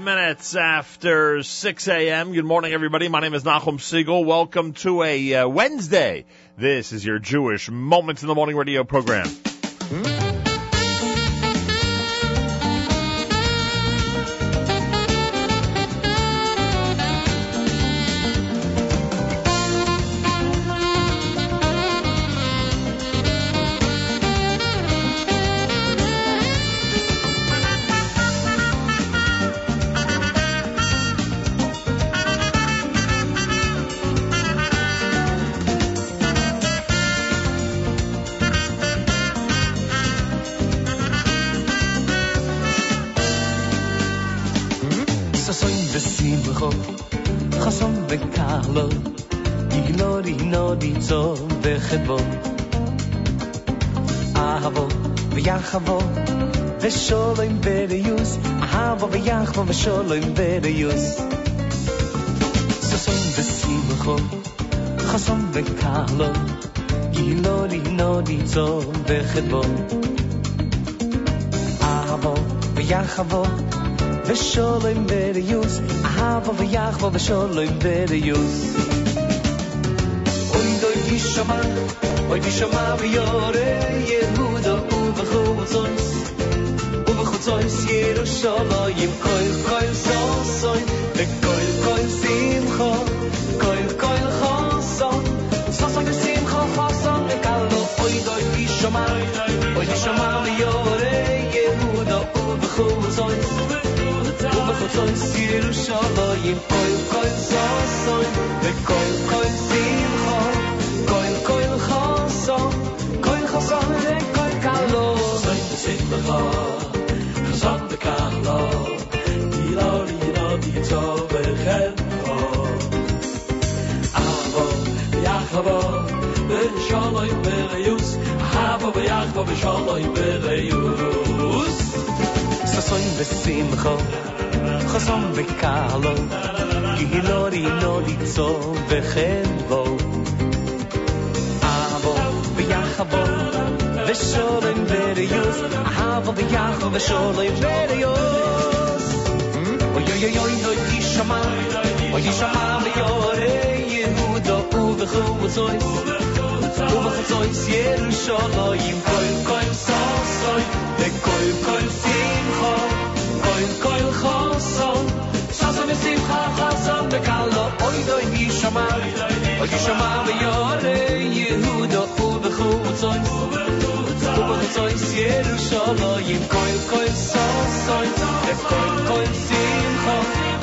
minutes after 6 a.m. Good morning, everybody. My name is Nachum Siegel. Welcome to a uh, Wednesday. This is your Jewish Moments in the Morning radio program. Vyachavo vesholim bereyus ahavo vyachavo vesholim bereyus sasom vesimcho chasom vekalo ignori no di zo vechvo ahavo vyachavo vesholim bereyus ahavo vyachavo vesholim bereyus oy doy gishama oy gishama vyore yehuda u bkhutzois u bkhutzois yerushalayim koil koil sosoy ve koil koil simcha koil koil choson sosoy simcha choson ve kallo oy doy gishama oy gishama vyore yehuda u bkhutzois Ubechotzois Yerushalayim Koil ilo dito vechenko Avo Yachavo Veshalayim Bereyus Avo Yachavo Veshalayim Bereyus Sosoin vesimcha Chosom vekalo Gilori no ditzo vechenvo Avo vyachavo Vesholim verius Avo vyachavo vesholim verius Oy oy oy oy oy yishama Oy yishama v'yore Yehuda uvechuzois Uvechuzois Yerushalayim Koil koil sosoy Vekoil koil simcha Koil koil choson Soson v'simcha choson Vekalo oy doy yishama Oy yishama v'yore Yehuda uvechuzois soy cielo solo y el coi coi soy soy el coi coi sin hope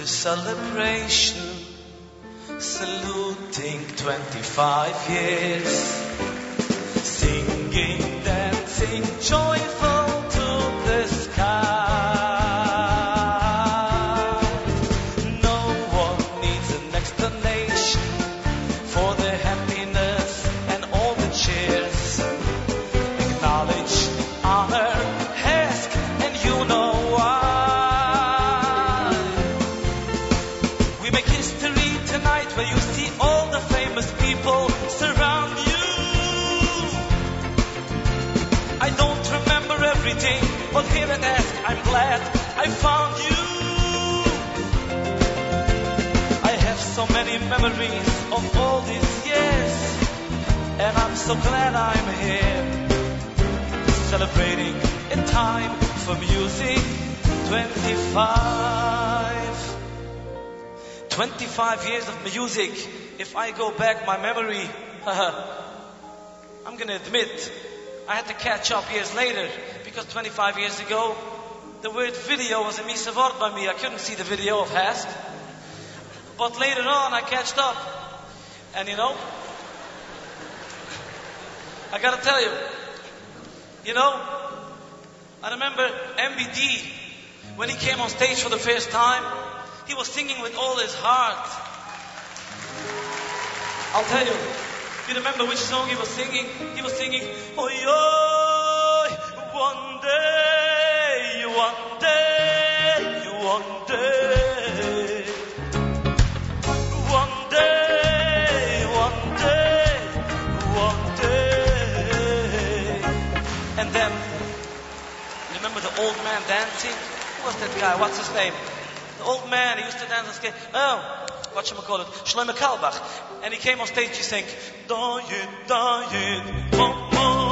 the celebration, saluting 25 years, if i go back my memory i'm gonna admit i had to catch up years later because 25 years ago the word video was a misa word by me i couldn't see the video of HASC but later on i catched up and you know i gotta tell you you know, I remember MBD when he came on stage for the first time. He was singing with all his heart. I'll tell you. You remember which song he was singing? He was singing, Oh, yo, one day, one day, one day, one day, one day, one day. And then, remember the old man dancing? Who was that guy? What's his name? The old man, he used to dance and skate. Oh, what should we call it? Shlomo Carlebach. And he came on stage, he sang, diet, diet, bum, bum.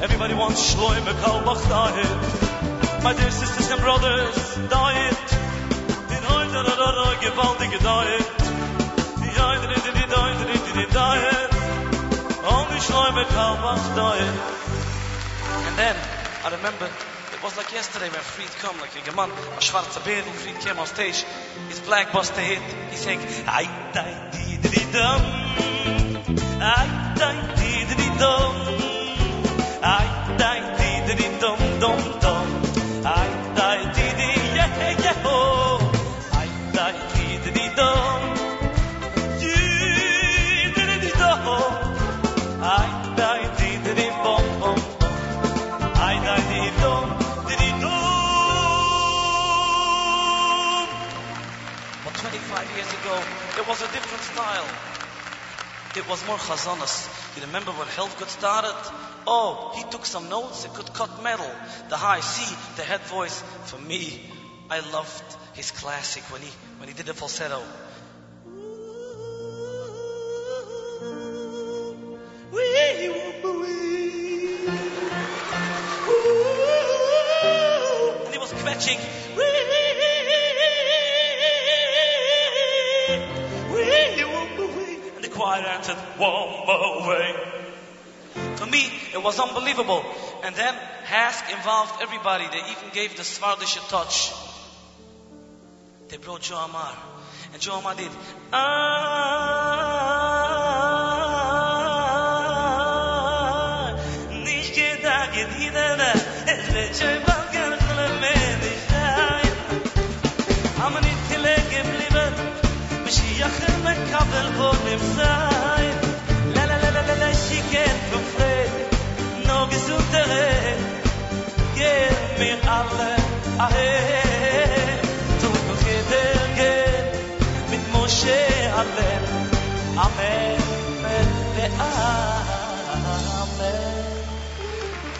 Everybody wants Shlomo Carlebach diet. My dear sisters and brothers, diet. In heute, da, da, da, gewaltige diet. And then I remember was like yesterday when Fried come, like a man, a schwarze beard, and Fried came on stage. His black buster hit. He sang, I die dee dee dum, I die dee dee dum, was a different style. It was more chazanas. You remember when Helfgott started? Oh, he took some notes and could cut metal. The high C, the head voice. For me, I loved his classic when he when he did the falsetto. And he was kvetching. And the choir answered, one more way. For me, it was unbelievable. And then HASC involved everybody. They even gave the Svardish a touch. They brought Joe Amar. And Joe Amar did, ah,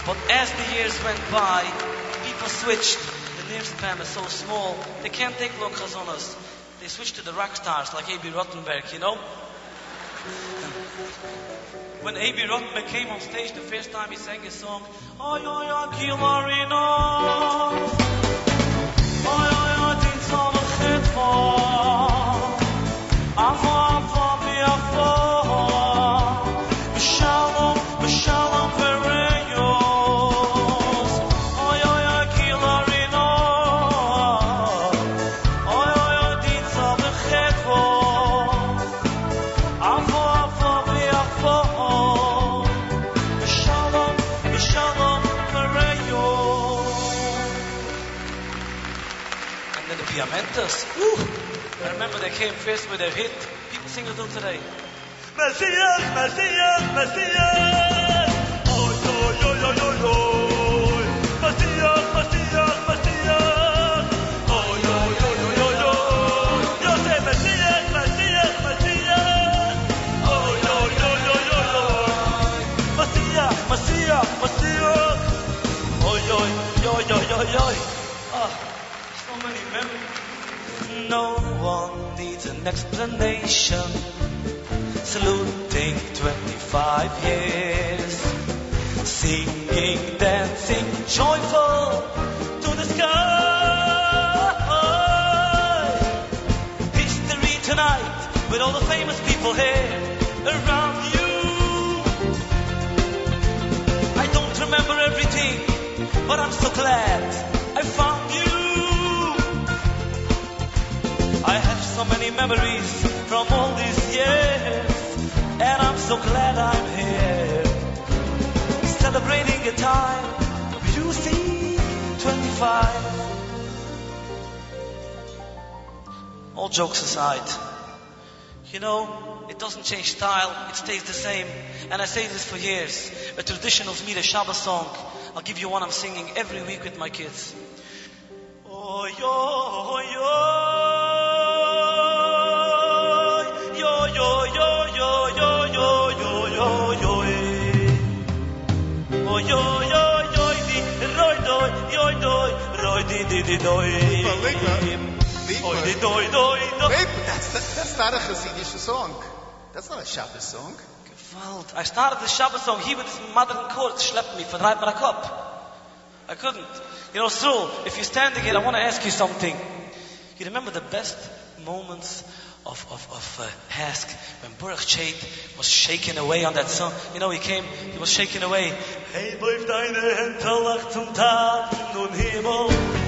But as the years went by, people switched. The Nearest fam is so small, they can't take local honors. They switched to the rock stars like A.B. Rottenberg, you know? When A.B. Rottenberg came on stage the first time he sang his song, Oy, oy, oy, Kilarino. Geen first with a hit. die sing until today. Messiah, Messiah, Messiah. Oh, yo, yo, yo, yo, yo yo yo yo. Yo sé Messiah, Messiah, Messiah. Oy, yo yo yo yo yo yo yo. No one needs an explanation. Saluting 25 years. Singing, dancing, joyful to the sky. History tonight with all the famous people here around you. I don't remember everything, but I'm so glad I found you. I have so many memories from all these years, and I'm so glad I'm here. Celebrating a time you see 25. All jokes aside, you know, it doesn't change style, it stays the same. And I say this for years. A traditional Zmira Shabbat song. I'll give you one I'm singing every week with my kids. Oh, yo, oh, yo, that's, that's not a Hasidic song. That's not a Shabbos song. Gewalt. I started the Shabbat song. He with his mother in court schlepped me for dreit mir cup. I couldn't. You know, Sro, if you're standing here, I want to ask you something. You remember the best moments of, of, of uh, HASC when Baruch Chait was shaken away on that song? You know, he came, he was shaken away. Hey, boy, deine Hände lach zum Tag nun Himmel.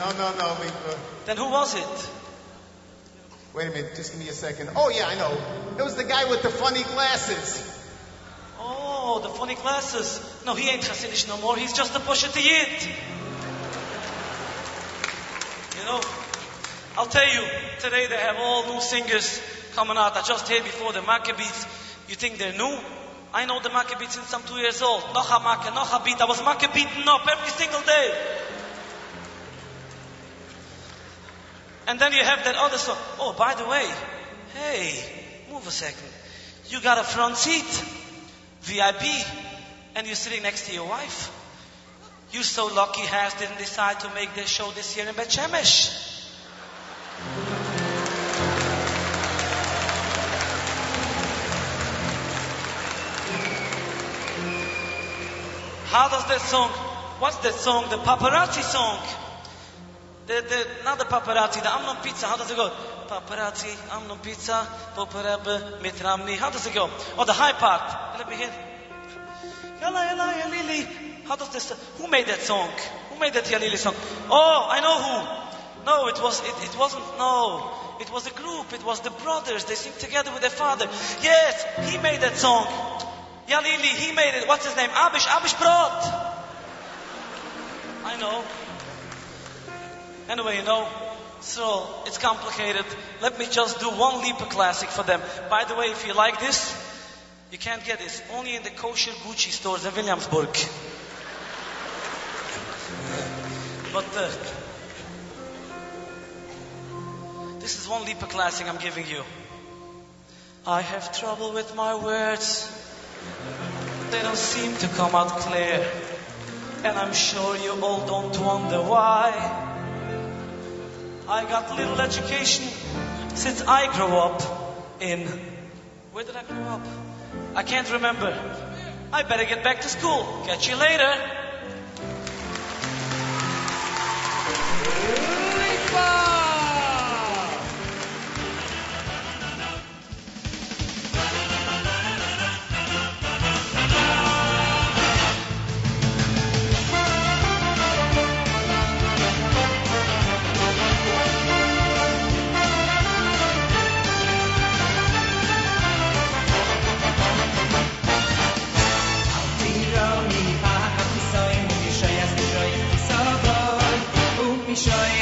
No, no, no. Lepa. Uh, then who was it? Wait a minute. Just give me a second. Oh, yeah, I know. It was the guy with the funny glasses. Oh, the funny glasses. No, he ain't Hasidic no more. He's just a Poshet. You know, I'll tell you, today they have all new singers coming out. I just heard before the Maccabeats. You think they're new? I know the Maccabeats since I'm two years old. Noch a Macca, noch a beat. I was Macca beaten up every single day. And then you have that other song. Oh, by the way, hey, move a second. You got a front seat, VIP, and you're sitting next to your wife. You're so lucky Has didn't decide to make their show this year in Bet. How does that song, what's that song? The paparazzi song. The, the, not the paparazzi, the Amnon pizza, how does it go? Paparazzi, Amnon pizza, Poparabbe, Mitramni, how does it go? Oh, the high part. Let me hear. Yalla, yalla, ya Lili. How does this, who made that song? Who made that Ya Lili song? Oh, I know who. No, it was, it, it wasn't, no. It was a group, it was the brothers, they sing together with their father. Yes, he made that song. Ya Lili, he made it. What's his name? Abish, Abish Brodt. I know. Anyway, you know, so it's complicated. Let me just do one Lipa classic for them. By the way, if you like this, you can't get this. Only in the kosher Gucci stores in Williamsburg. But uh, this is one Lipa classic I'm giving you. I have trouble with my words. They don't seem to come out clear. And I'm sure you all don't wonder why. I got little education since I grew up in. Where did I grow up? I can't remember. I better get back to school. Catch you later. sunshine.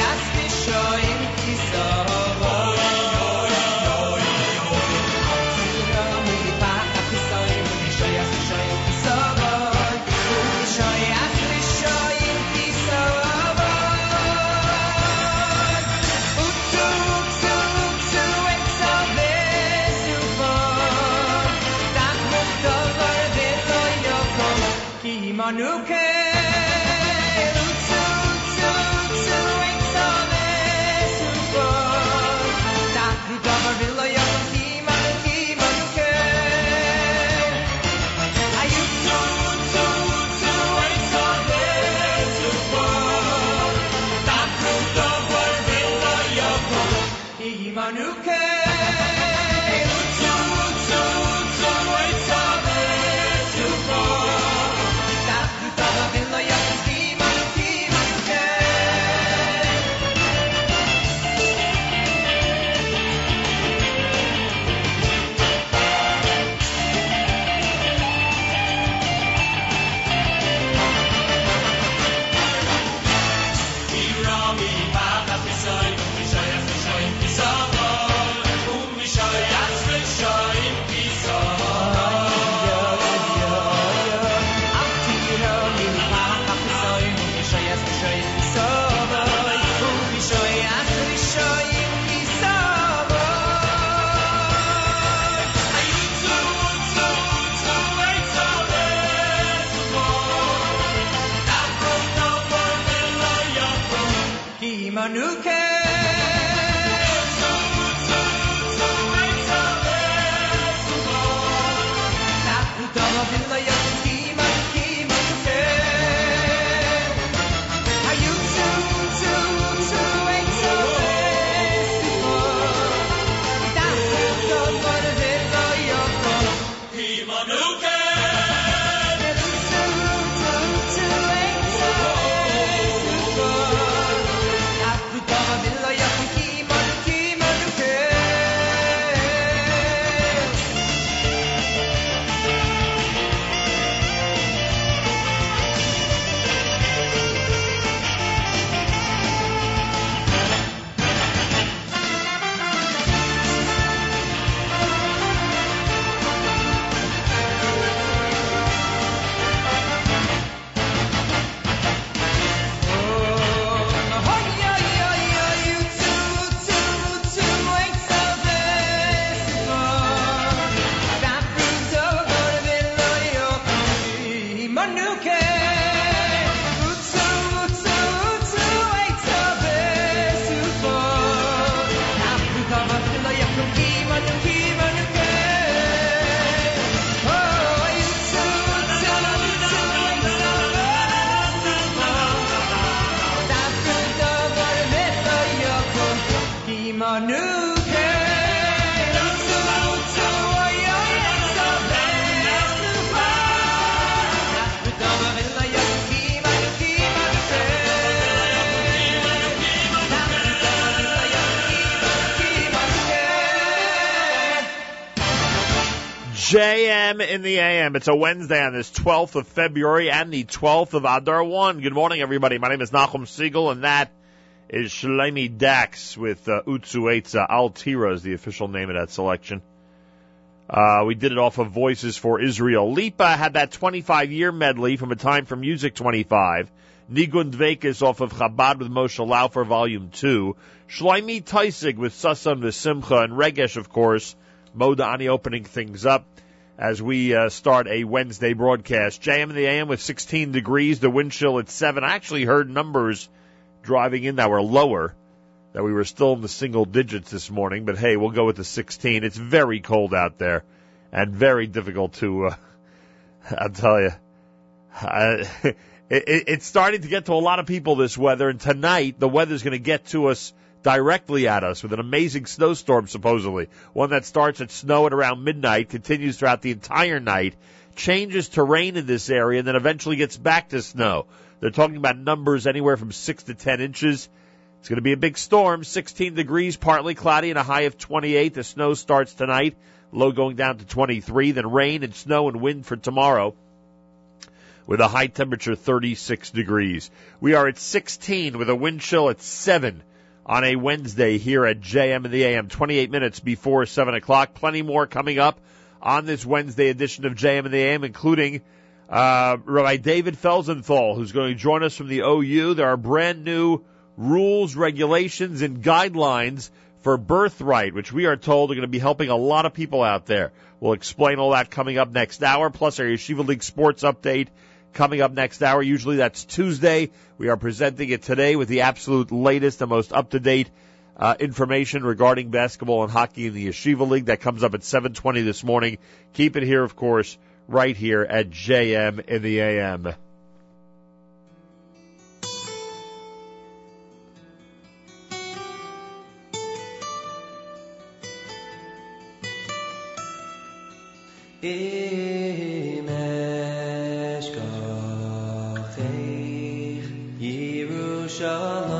In the AM. It's a Wednesday on this 12th of February and the 12th of Adar 1. Good morning, everybody. My name is Nachum Siegel, and that is Shlomi Dachs with uh, Utsu Eitza. Altira is the official name of that selection. Uh, we did it off of Voices for Israel. Lipa had that 25 year medley from a time for Music 25. Nigun Dvekis off of Chabad with Moshe Laufer Volume 2. Shloimi Teisig with Sasan V'Simcha and Regesh, of course. Moda Ani opening things up as we uh, start a Wednesday broadcast. JM in the AM with 16 degrees, the wind chill at 7. I actually heard numbers driving in that were lower, that we were still in the single digits this morning, but hey, we'll go with the 16. It's very cold out there and very difficult to, uh, I'll tell you. Uh, it, it, it's starting to get to a lot of people, this weather, and tonight the weather's going to get to us directly at us with an amazing snowstorm, supposedly. One that starts at snow at around midnight, continues throughout the entire night, changes to rain in this area, and then eventually gets back to snow. They're talking about numbers anywhere from 6 to 10 inches. It's going to be a big storm, 16 degrees, partly cloudy, and a high of 28. The snow starts tonight, low going down to 23, then rain and snow and wind for tomorrow with a high temperature 36 degrees. We are at 16 with a wind chill at 7 on a Wednesday here at JM in the AM, 28 minutes before 7 o'clock. Plenty more coming up on this Wednesday edition of JM in the AM, including uh, Rabbi David Felsenthal, who's going to join us from the OU. There are brand new rules, regulations, and guidelines for birthright, which we are told are going to be helping a lot of people out there. We'll explain all that coming up next hour, plus our Yeshiva League sports update coming up next hour. Usually that's Tuesday. We are presenting it today with the absolute latest and most up to date uh, information regarding basketball and hockey in the Yeshiva League. That comes up at 7:20 this morning. Keep it here, of course, right here at JM in the AM. Eshkachech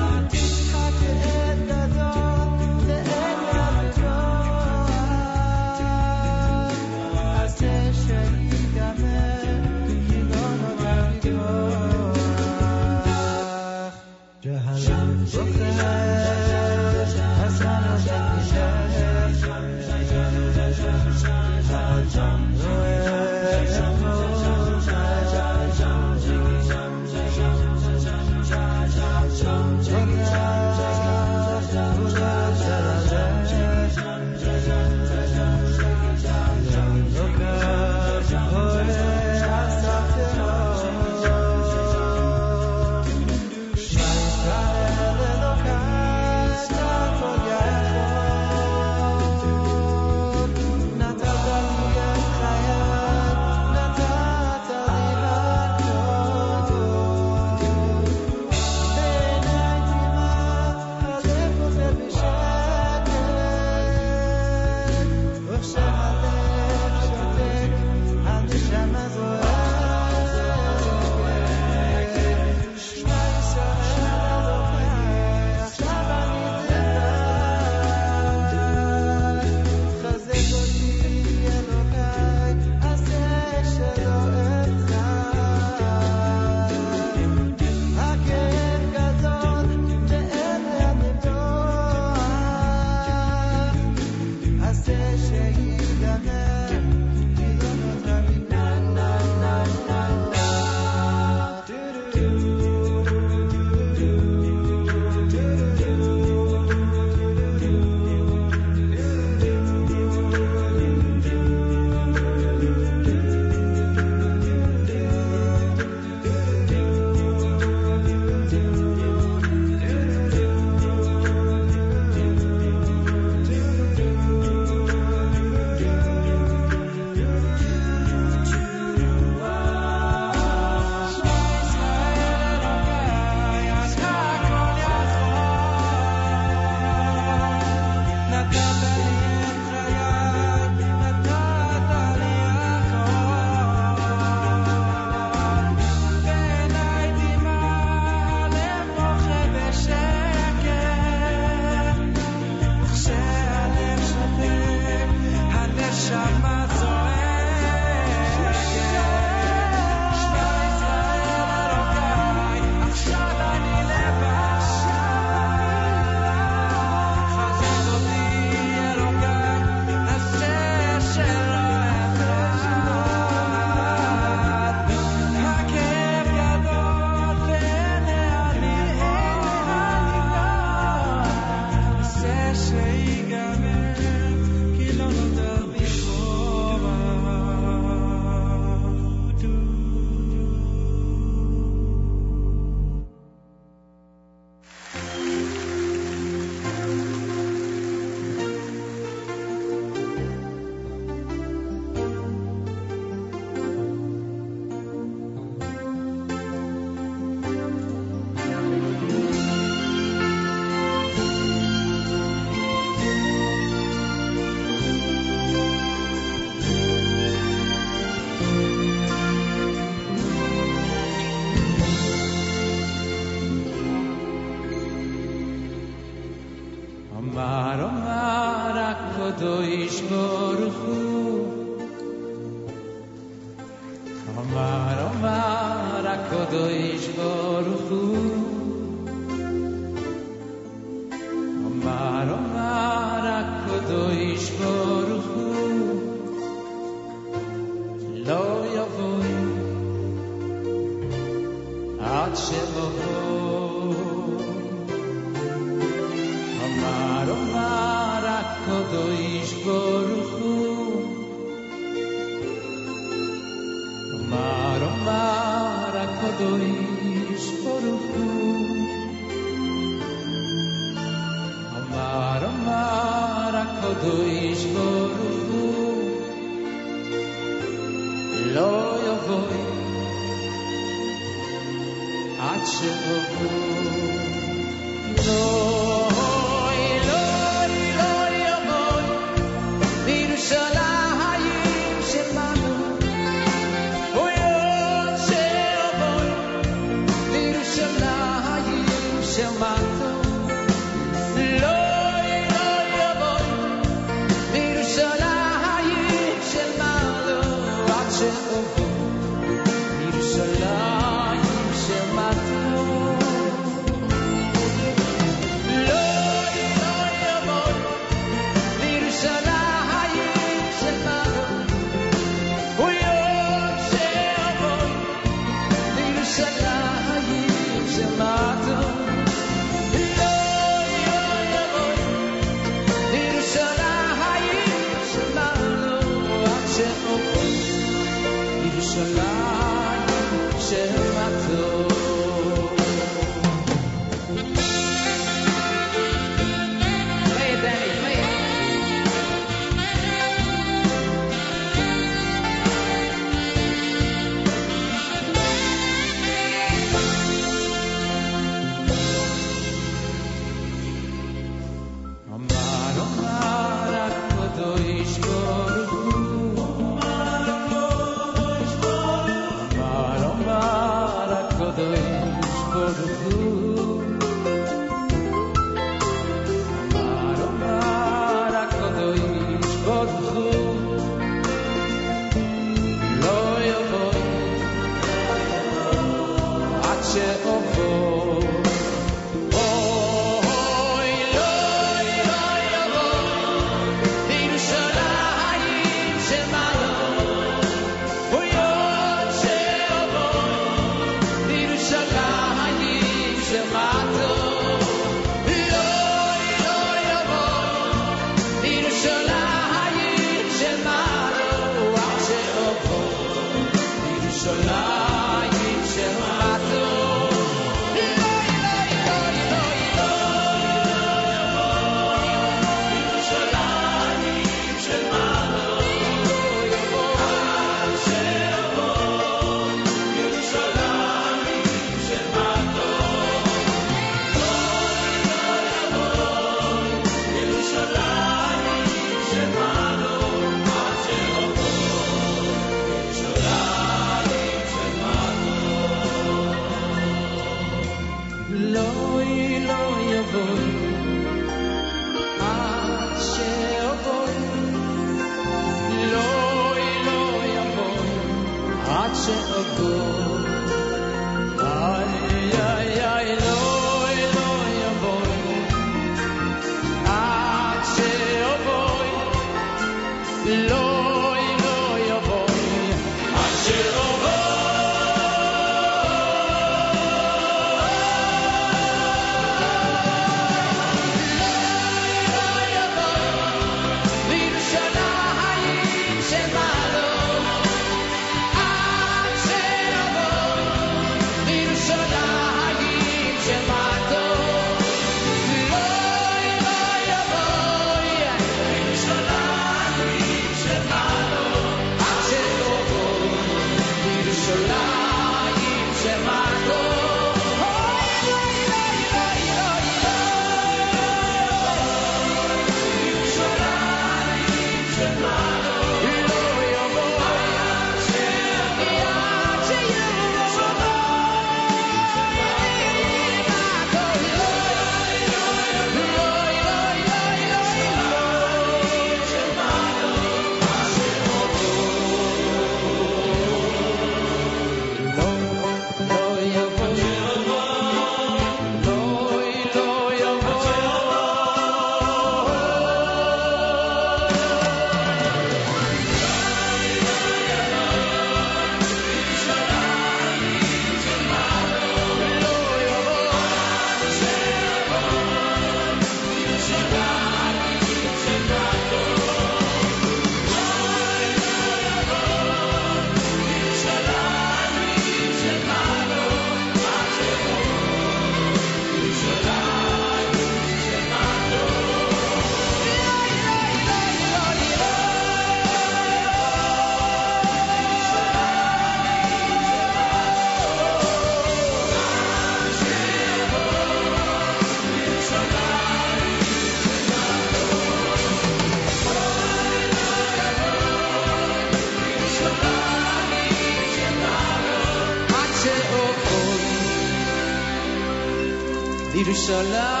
sola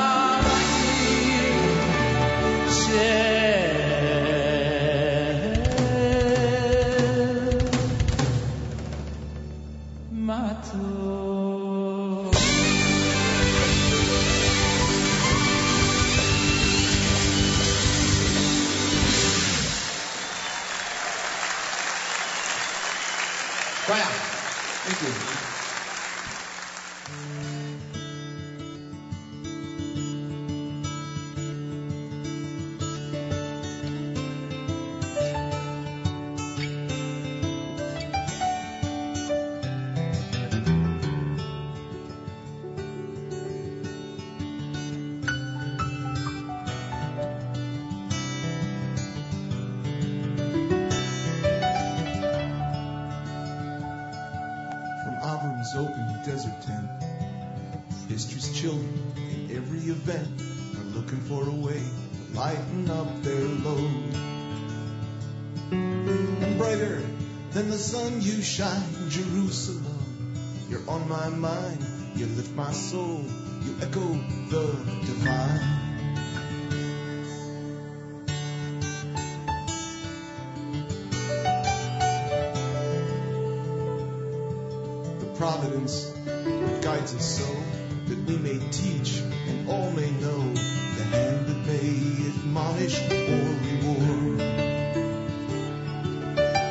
or reward.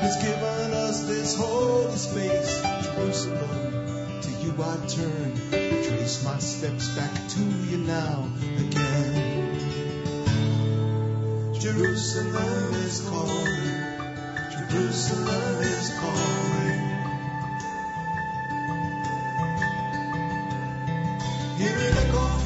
It's given us this holy space, Jerusalem. To you I turn, trace my steps back to you now again. Jerusalem is calling, Jerusalem is calling. Hear it echo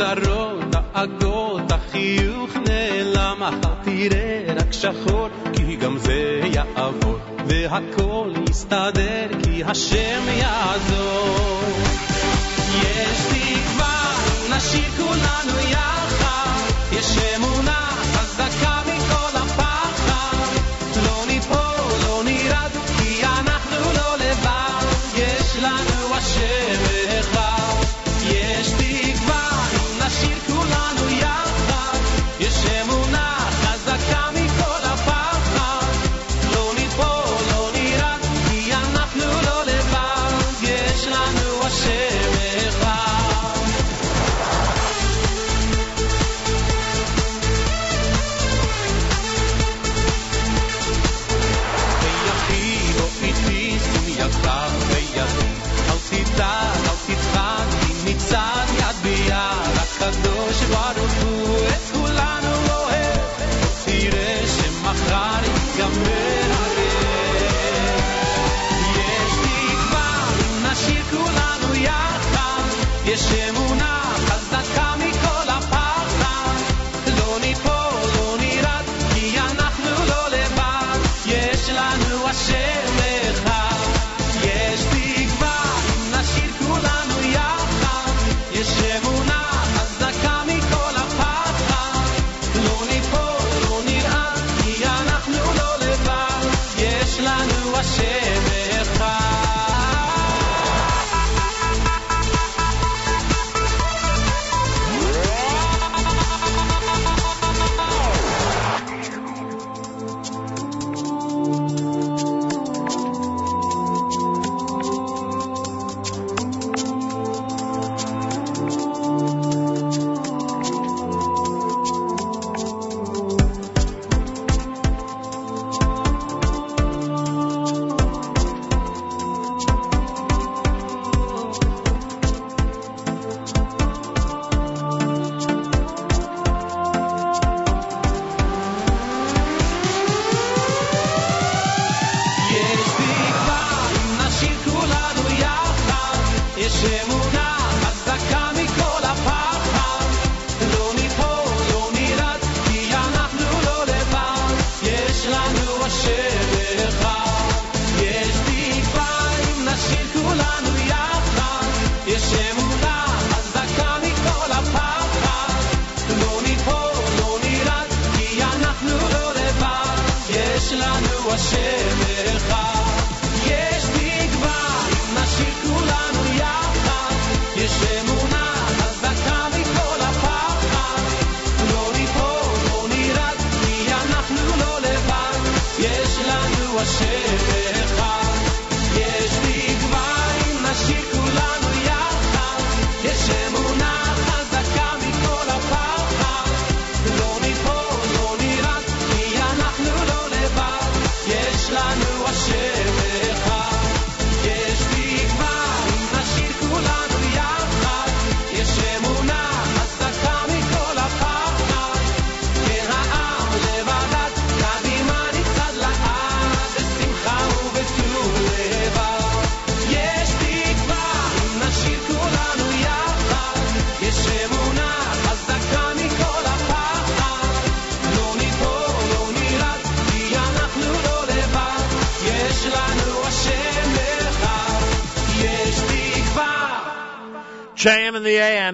הצרות, דאגות, החיוך נעלם, אחר תראה רק שחור, כי גם זה יעבור, והכל יסתדר, כי השם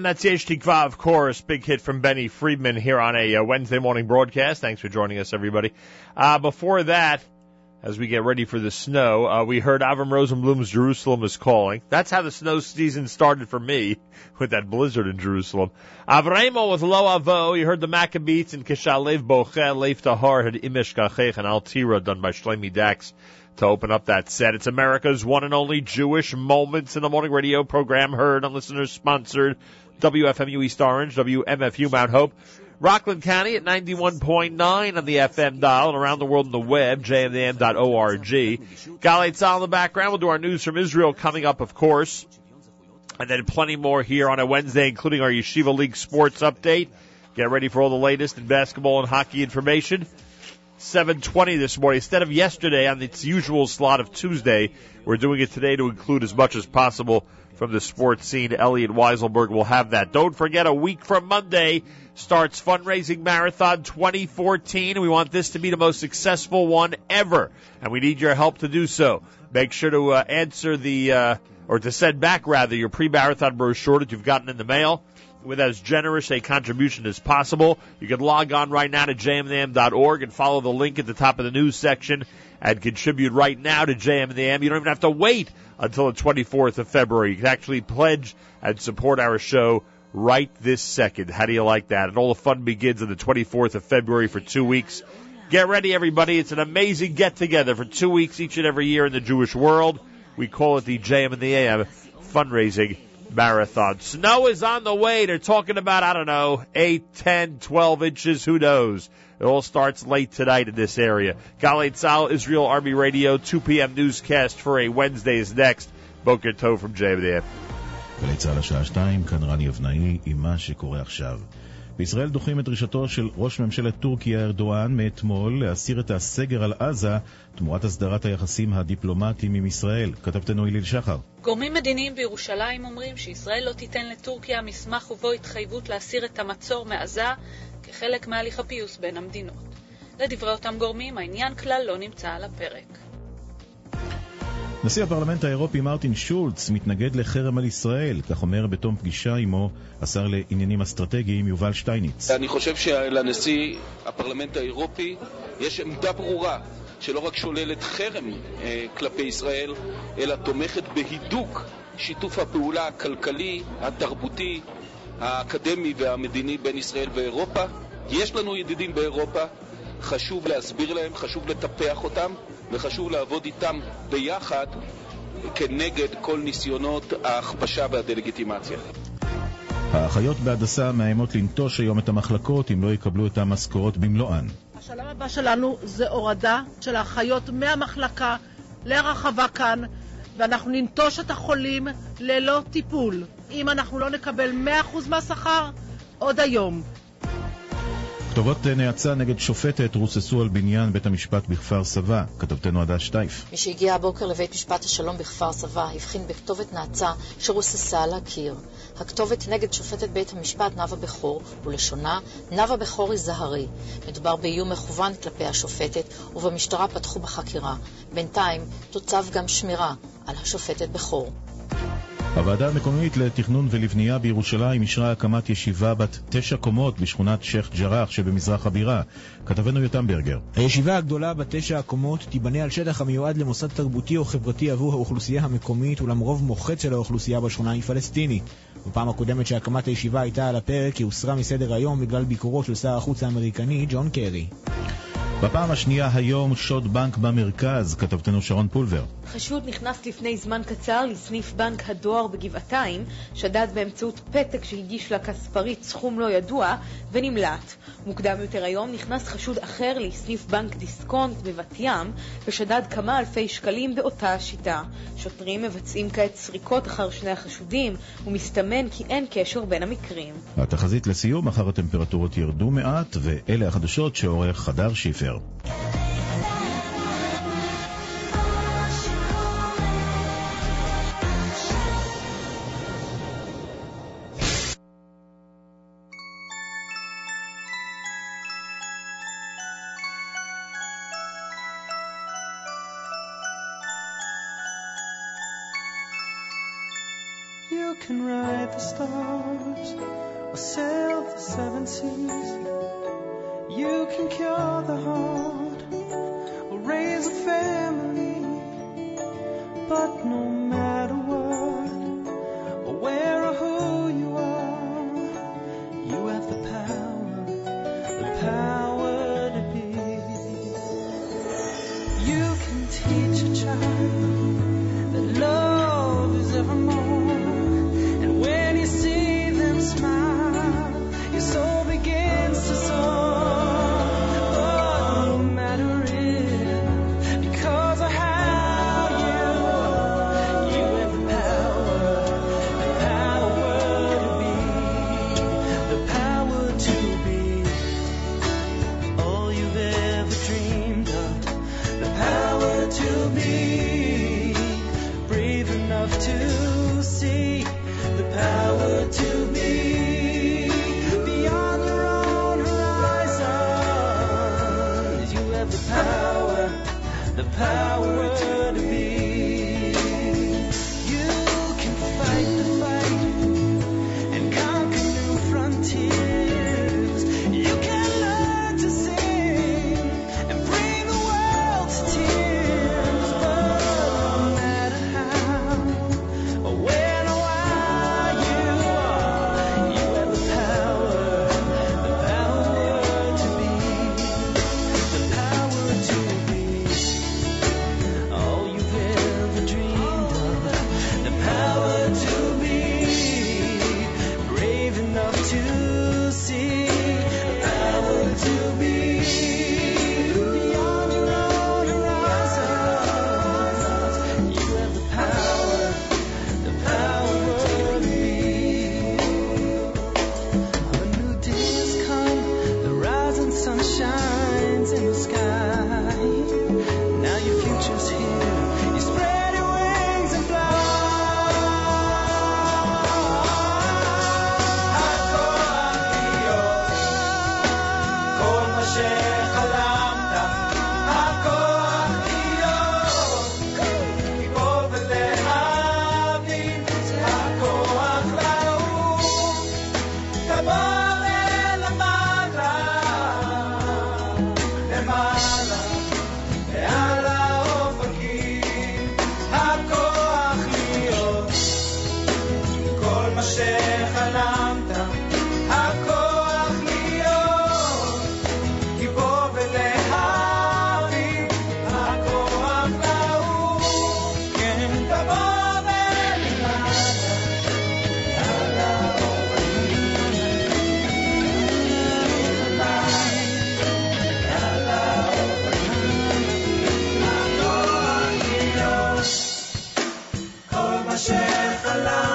that's the HT of course. Big hit from Benny Friedman here on a uh, Wednesday morning broadcast. Thanks for joining us, everybody. Uh, before that, as we get ready for the snow, uh, we heard Avram Rosenblum's Jerusalem is Calling. That's how the snow season started for me with that blizzard in Jerusalem. Avramo with Lo Avo. You heard the Maccabeats and Kishalev Boche, Lev Tahor had Im Eshkachech and Altira done by Shloime Dachs to open up that set. It's America's one and only Jewish Moments in the Morning radio program heard on listeners sponsored WFMU East Orange, WMFU Mount Hope, Rockland County at 91.9 on the FM dial and around the world on the web, jmdm.org. Galei Tzahal in the background. We'll do our news from Israel coming up, of course. And then plenty more here on a Wednesday, including our Yeshiva League sports update. Get ready for all the latest in basketball and hockey information. 7:20 this morning instead of yesterday on its usual slot of Tuesday. We're doing it today to include as much as possible from the sports scene. Elliot Weiselberg will have that. Don't forget, a week from Monday starts fundraising marathon 2014. We want this to be the most successful one ever, and we need your help to do so. Make sure to uh, answer the uh, or to send back rather your pre-marathon brochure that you've gotten in the mail with as generous a contribution as possible. You can log on right now to jmnam.org and follow the link at the top of the news section and contribute right now to JM and the AM. You don't even have to wait until the 24th of February. You can actually pledge and support our show right this second. How do you like that? And all the fun begins on the 24th of February for two weeks. Get ready, everybody. It's an amazing get together for two weeks each and every year in the Jewish world. We call it the JM and the AM fundraising marathon. Snow is on the way. They're talking about, I don't know, 8, 10, 12 inches. Who knows? It all starts late tonight in this area. Galei Tzahal, Israel Army Radio, 2 p.m. newscast for a Wednesday is next. בוקר To from JMDF. 2, בישראל דוחים את דרישתו של ראש ממשלת טורקיה ארדואן מאתמול להסיר את הסגר על עזה תמורת הסדרת היחסים הדיפלומטיים עם ישראל. כתבתנו הלל שחר. גורמים מדיניים בירושלים אומרים שישראל לא תיתן לטורקיה מסמך ובו התחייבות להסיר את המצור מעזה כחלק מהליך הפיוס בין המדינות. לדברי אותם גורמים, העניין כלל לא נמצא על הפרק. נשיא הפרלמנט האירופי מרטין שולץ מתנגד לחרם על ישראל, כך אומר בתום פגישה עמו השר לעניינים אסטרטגיים יובל שטייניץ. אני חושב שלנשיא הפרלמנט האירופי יש עמדה ברורה שלא רק שוללת חרם אה, כלפי ישראל, אלא תומכת בהידוק שיתוף הפעולה הכלכלי, התרבותי, האקדמי והמדיני בין ישראל ואירופה. יש לנו ידידים באירופה, חשוב להסביר להם, חשוב לטפח אותם, וחשוב לעבוד איתם ביחד כנגד כל ניסיונות ההכפשה והדה-לגיטימציה. האחיות בהדסה מאיימות לנטוש היום את המחלקות אם לא יקבלו את המשכורות במלואן. השלב הבא שלנו זה הורדה של האחיות מהמחלקה לרחבה כאן, ואנחנו ננטוש את החולים ללא טיפול. אם אנחנו לא נקבל 100% מהשכר, עוד היום. כתובות נאצה נגד שופטת רוססו על בניין בית המשפט בכפר סבא, כתבתנו עדה שטייף. מי שהגיע הבוקר לבית משפט השלום בכפר סבא הבחין בכתובת נאצה שרוססה על הקיר. הכתובת נגד שופטת בית המשפט נאוה בכור, ולשונה נאוה בכורי זהרי. מדובר באיום מכוון כלפי השופטת, ובמשטרה פתחו בחקירה. בינתיים תוצב גם שמירה על השופטת בכור. הוועדה המקומית לתכנון ולבנייה בירושלים אישרה הקמת ישיבה בת תשע קומות בשכונת שייח' ג'ראח שבמזרח הבירה. כתבנו יותם ברגר. הישיבה הגדולה בת תשע הקומות תיבנה על שטח המיועד למוסד תרבותי או חברתי עבור האוכלוסייה המקומית, אולם רוב מוחץ של האוכלוסייה בשכונה היא פלסטינית. בפעם הקודמת שהקמת הישיבה הייתה על הפרק היא הוסרה מסדר היום בגלל ביקורו של שר החוץ האמריקני ג'ון קרי. בפעם השנייה היום שוד בנק במרכז, כתבתנו שרון פולבר. חשוד נכנס לפני זמן קצר לסניף בנק הדואר בגבעתיים, שדד באמצעות פתק שהגיש לכספרית סכום לא ידוע ונמלט. מוקדם יותר היום נכנס חשוד אחר לסניף בנק דיסקונט בבת ים ושדד כמה אלפי שקלים באותה השיטה. שוטרים מבצעים כעת סריקות אחר שני החשודים ומסתמן כי אין קשר בין המקרים. התחזית לסיום, מחר הטמפרטורות ירדו מעט ואלה החדשות שעורך חדר שיפר. You can ride the stars or sail the seven seas. You can cure the heart or raise a family. But no matter what or where or who you are, you have the power, the power to be. You can teach a enough Salaam.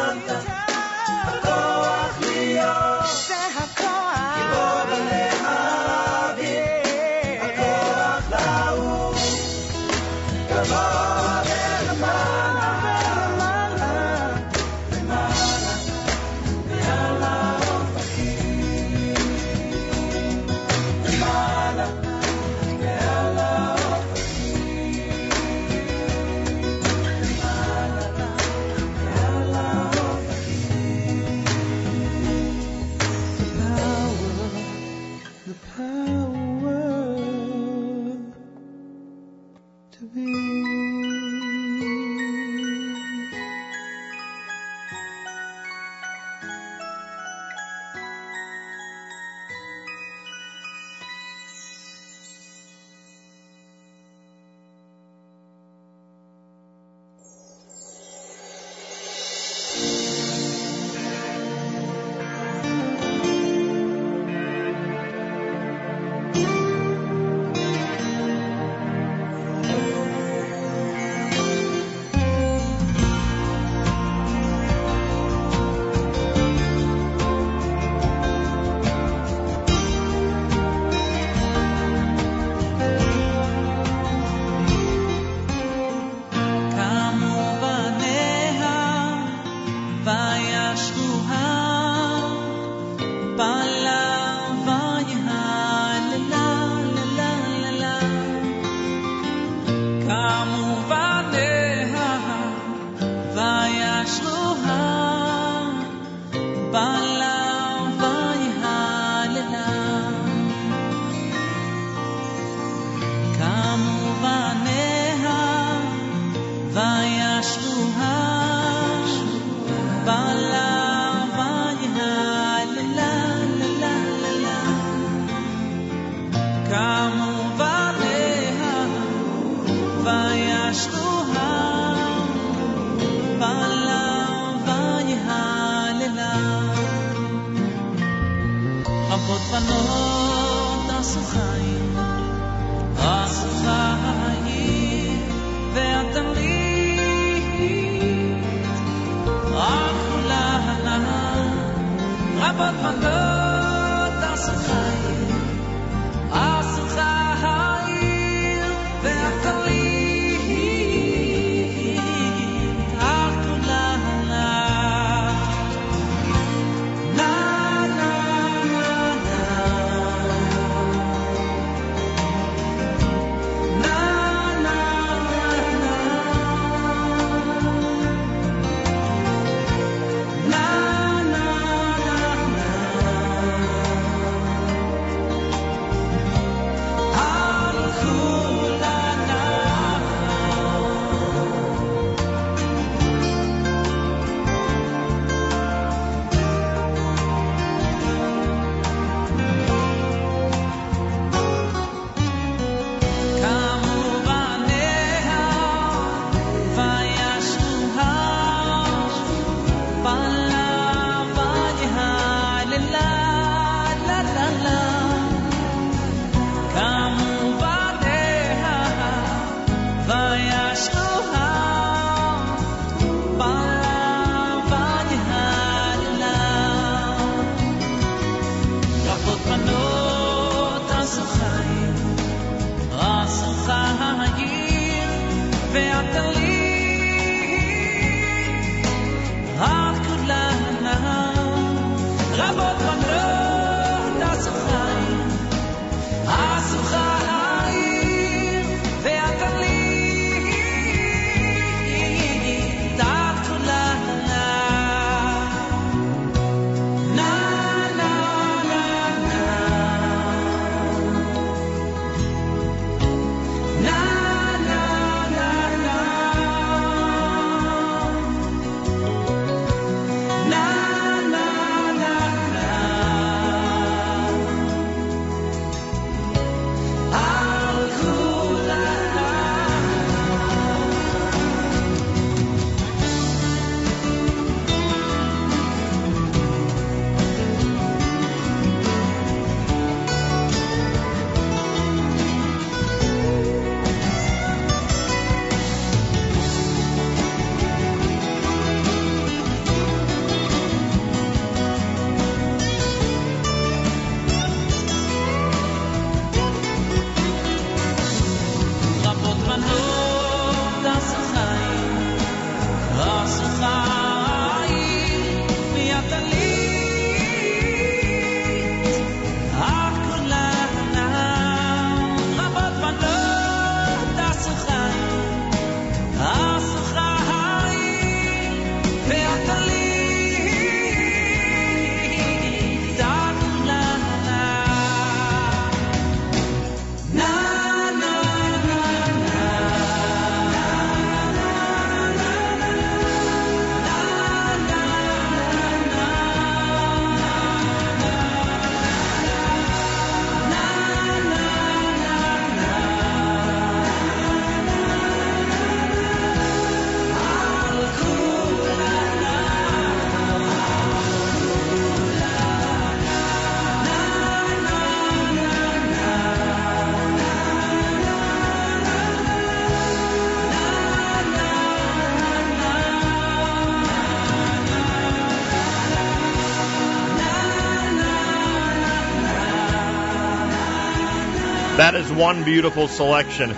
One beautiful selection.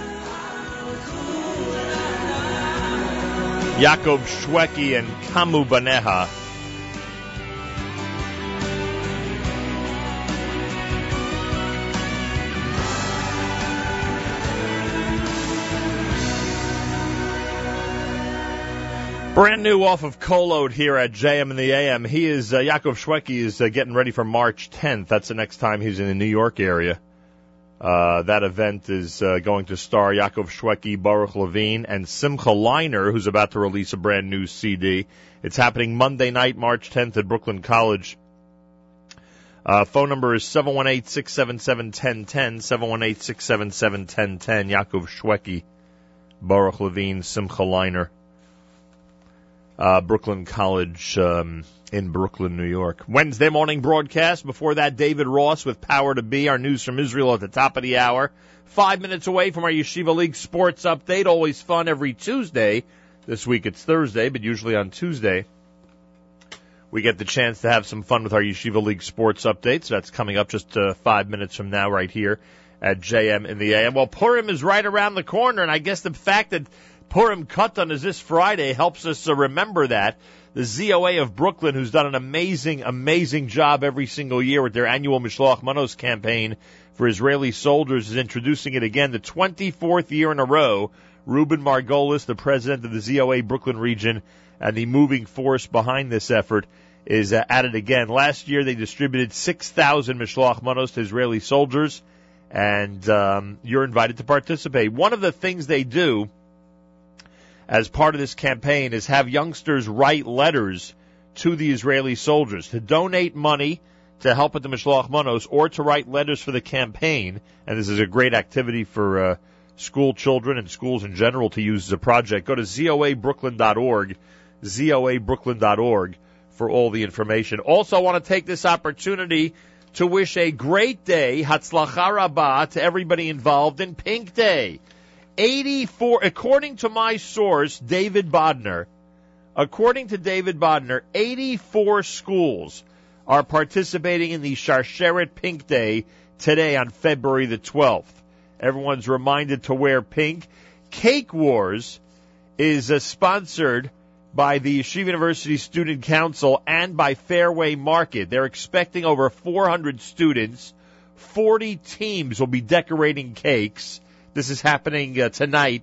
Yaakov Shwekey and Kamu Baneha. Brand new off of Kolot here at JM and the AM. He is, uh, Yaakov Shwekey is uh, getting ready for March 10th. That's the next time he's in the New York area. Uh, that event is uh, going to star Yaakov Shwekey, Baruch Levine, and Simcha Leiner, who's about to release a brand new CD. It's happening Monday night, March 10th at Brooklyn College. Uh, phone number is 718-677-1010, 718-677-1010, Yaakov Shwekey, Baruch Levine, Simcha Leiner uh, Brooklyn College um, in Brooklyn, New York. Wednesday morning broadcast. Before that, David Ross with Power to Be, our news from Israel at the top of the hour. Five minutes away from our Yeshiva League sports update. Always fun every Tuesday. This week it's Thursday, but usually on Tuesday we get the chance to have some fun with our Yeshiva League sports update. So that's coming up just uh, five minutes from now, right here at JM in the AM. Well, Purim is right around the corner, and I guess the fact that Purim Katan is this Friday helps us to remember that. The ZOA of Brooklyn, who's done an amazing, amazing job every single year with their annual Mishloach Manos campaign for Israeli soldiers, is introducing it again, the 24th year in a row. Ruben Margolis, the president of the ZOA Brooklyn region and the moving force behind this effort, is uh, at it again. Last year they distributed 6,000 Mishloach Manos to Israeli soldiers, and um, you're invited to participate. One of the things they do as part of this campaign is have youngsters write letters to the Israeli soldiers to donate money to help with the Mishloach Manos or to write letters for the campaign. And this is a great activity for uh, school children and schools in general to use as a project. Go to zoabrooklyn.org, zoabrooklyn.org for all the information. Also, I want to take this opportunity to wish a great day, Hatzlacha Rabbah, to everybody involved in Pink Day. 84, according to my source, David Bodner, according to David Bodner, 84 schools are participating in the Sharsheret Pink Day today on February the 12th. Everyone's reminded to wear pink. Cake Wars is uh, sponsored by the Yeshiva University Student Council and by Fairway Market. They're expecting over 400 students. 40 teams will be decorating cakes. This is happening uh, tonight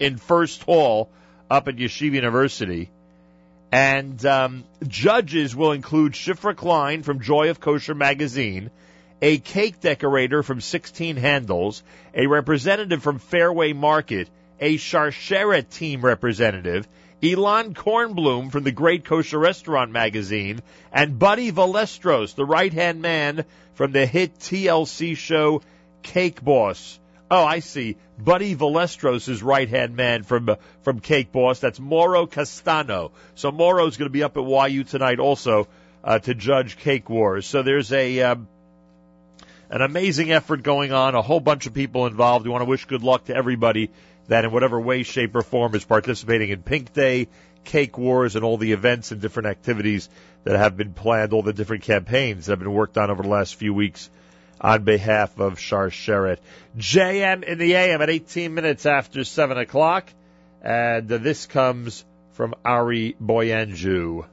in First Hall up at Yeshiva University. And um, judges will include Shifra Klein from Joy of Kosher magazine, a cake decorator from 16 Handles, a representative from Fairway Market, a Sharsheret team representative, Elan Kornblum from the Great Kosher Restaurant magazine, and Buddy Valastro's, the right-hand man from the hit TLC show Cake Boss. Oh, I see. Buddy Valastro's right hand man from uh, from Cake Boss. That's Mauro Castano. So Mauro's going to be up at YU tonight also uh, to judge Cake Wars. So there's a um, an amazing effort going on. A whole bunch of people involved. We want to wish good luck to everybody that, in whatever way, shape, or form, is participating in Pink Day, Cake Wars, and all the events and different activities that have been planned. All the different campaigns that have been worked on over the last few weeks on behalf of Sharsheret. JM in the AM at 18 minutes after 7 o'clock. And uh, this comes from Ari Boiangiu.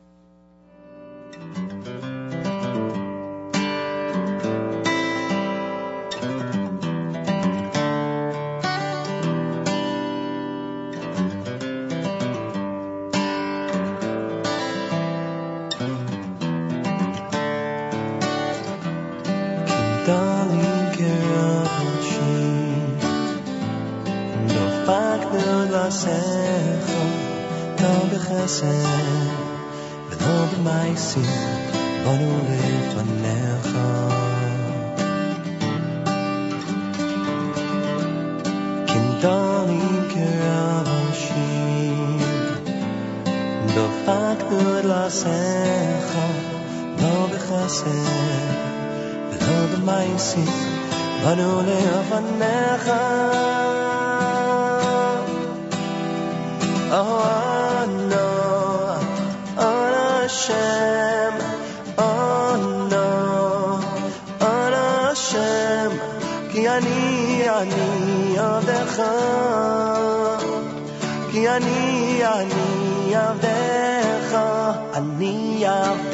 glasech Tam bechesed V'dom b'maisim Bonu lefanecha Kindalim keravoshim Dofak glasech Tam bechesed V'dom b'maisim Bonu Hashem, oh no, on Hashem, כי אני אני עבדך, כי אני, אני עבדך, אני עבדך.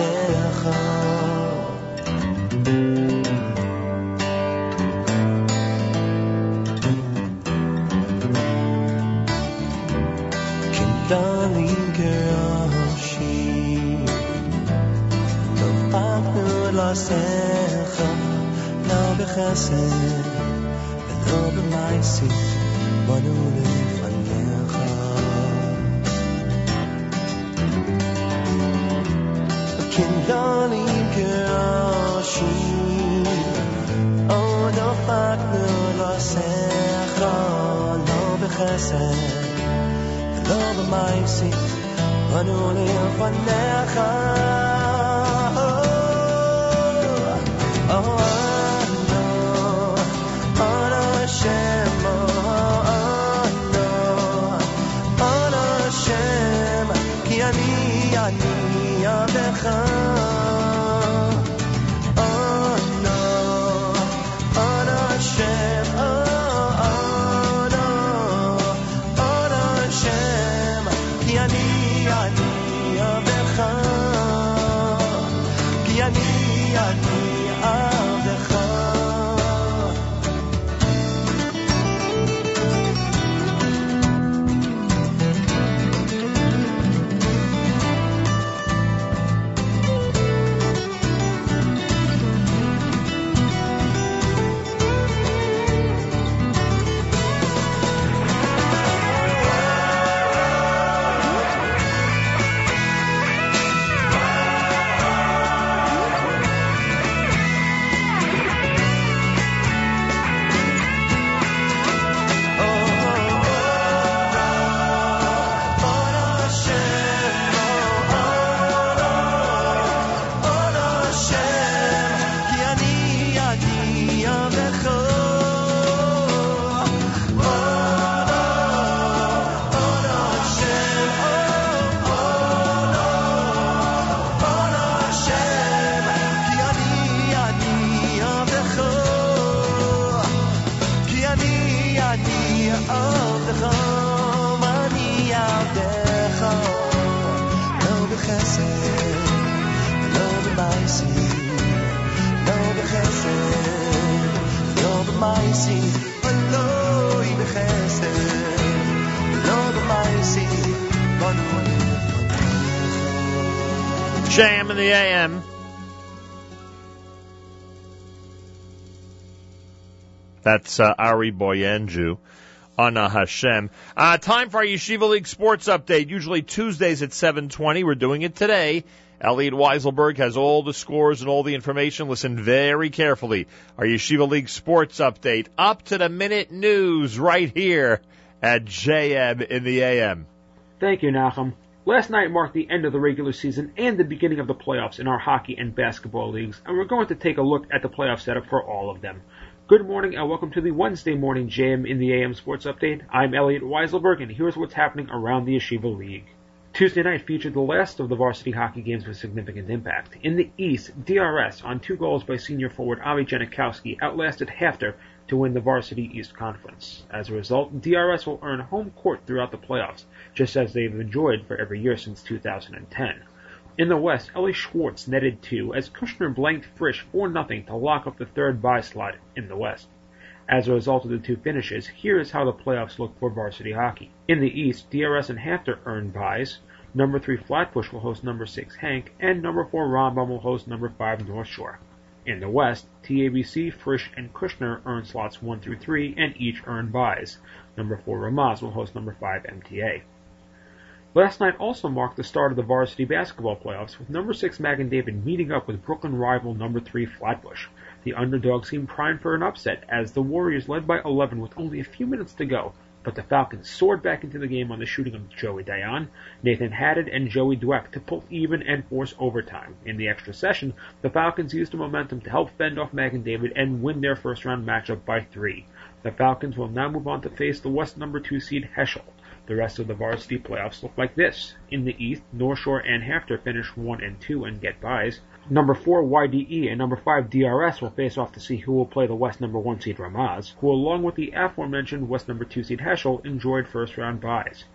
פחנו לעשיך, לא בחסד ולא במעשית, באנו לפניך. כן, darling girl, she לא פחנו לעשיך, לא בחסד לא במעשי, באנו לפניך. The AM. That's uh, Ari Boiangiu. Ana Hashem. Uh, time for our Yeshiva League sports update. Usually Tuesdays at 7:20. We're doing it today. Elliot Weiselberg has all the scores and all the information. Listen very carefully. Our Yeshiva League sports update, up to the minute news, right here at JM in the AM. Thank you, Nachum. Last night marked the end of the regular season and the beginning of the playoffs in our hockey and basketball leagues, and we're going to take a look at the playoff setup for all of them. Good morning and welcome to the Wednesday morning JM in the AM Sports Update. I'm Elliot Weiselberg and here's what's happening around the Yeshiva League. Tuesday night featured the last of the varsity hockey games with significant impact. In the East, DRS, on two goals by senior forward Avi Janikowski, outlasted HAFTR to win the Varsity East Conference. As a result, DRS will earn home court throughout the playoffs, just as they've enjoyed for every year since 2010. In the West, Ellie Schwartz netted two as Kushner blanked Frisch 4 0 to lock up the third bye slot in the West. As a result of the two finishes, here is how the playoffs look for varsity hockey. In the East, DRS and HAFTR earn byes. Number 3 Flatbush will host number 6 HANC, and number 4 Rambam will host number 5 North Shore. In the West, TABC, Frisch, and Kushner earn slots 1 through 3 and each earn byes. Number 4 Ramaz will host number 5 MTA. Last night also marked the start of the varsity basketball playoffs, with number 6 Magen David meeting up with Brooklyn rival number 3 Flatbush. The underdog seemed primed for an upset as the Warriors led by 11 with only a few minutes to go, but the Falcons soared back into the game on the shooting of Joey Dayan, Nathan Haddad, and Joey Dweck to pull even and force overtime. In the extra session, the Falcons used the momentum to help fend off Magen David and win their first round matchup by three. The Falcons will now move on to face the West number two seed Heschel. The rest of the varsity playoffs look like this. In the East, North Shore and HAFTR finish 1 and 2 and get buys. Number 4 YDE and number 5 DRS will face off to see who will play the West number 1 seed Ramaz, who along with the aforementioned West number 2 seed Heschel enjoyed first round buys.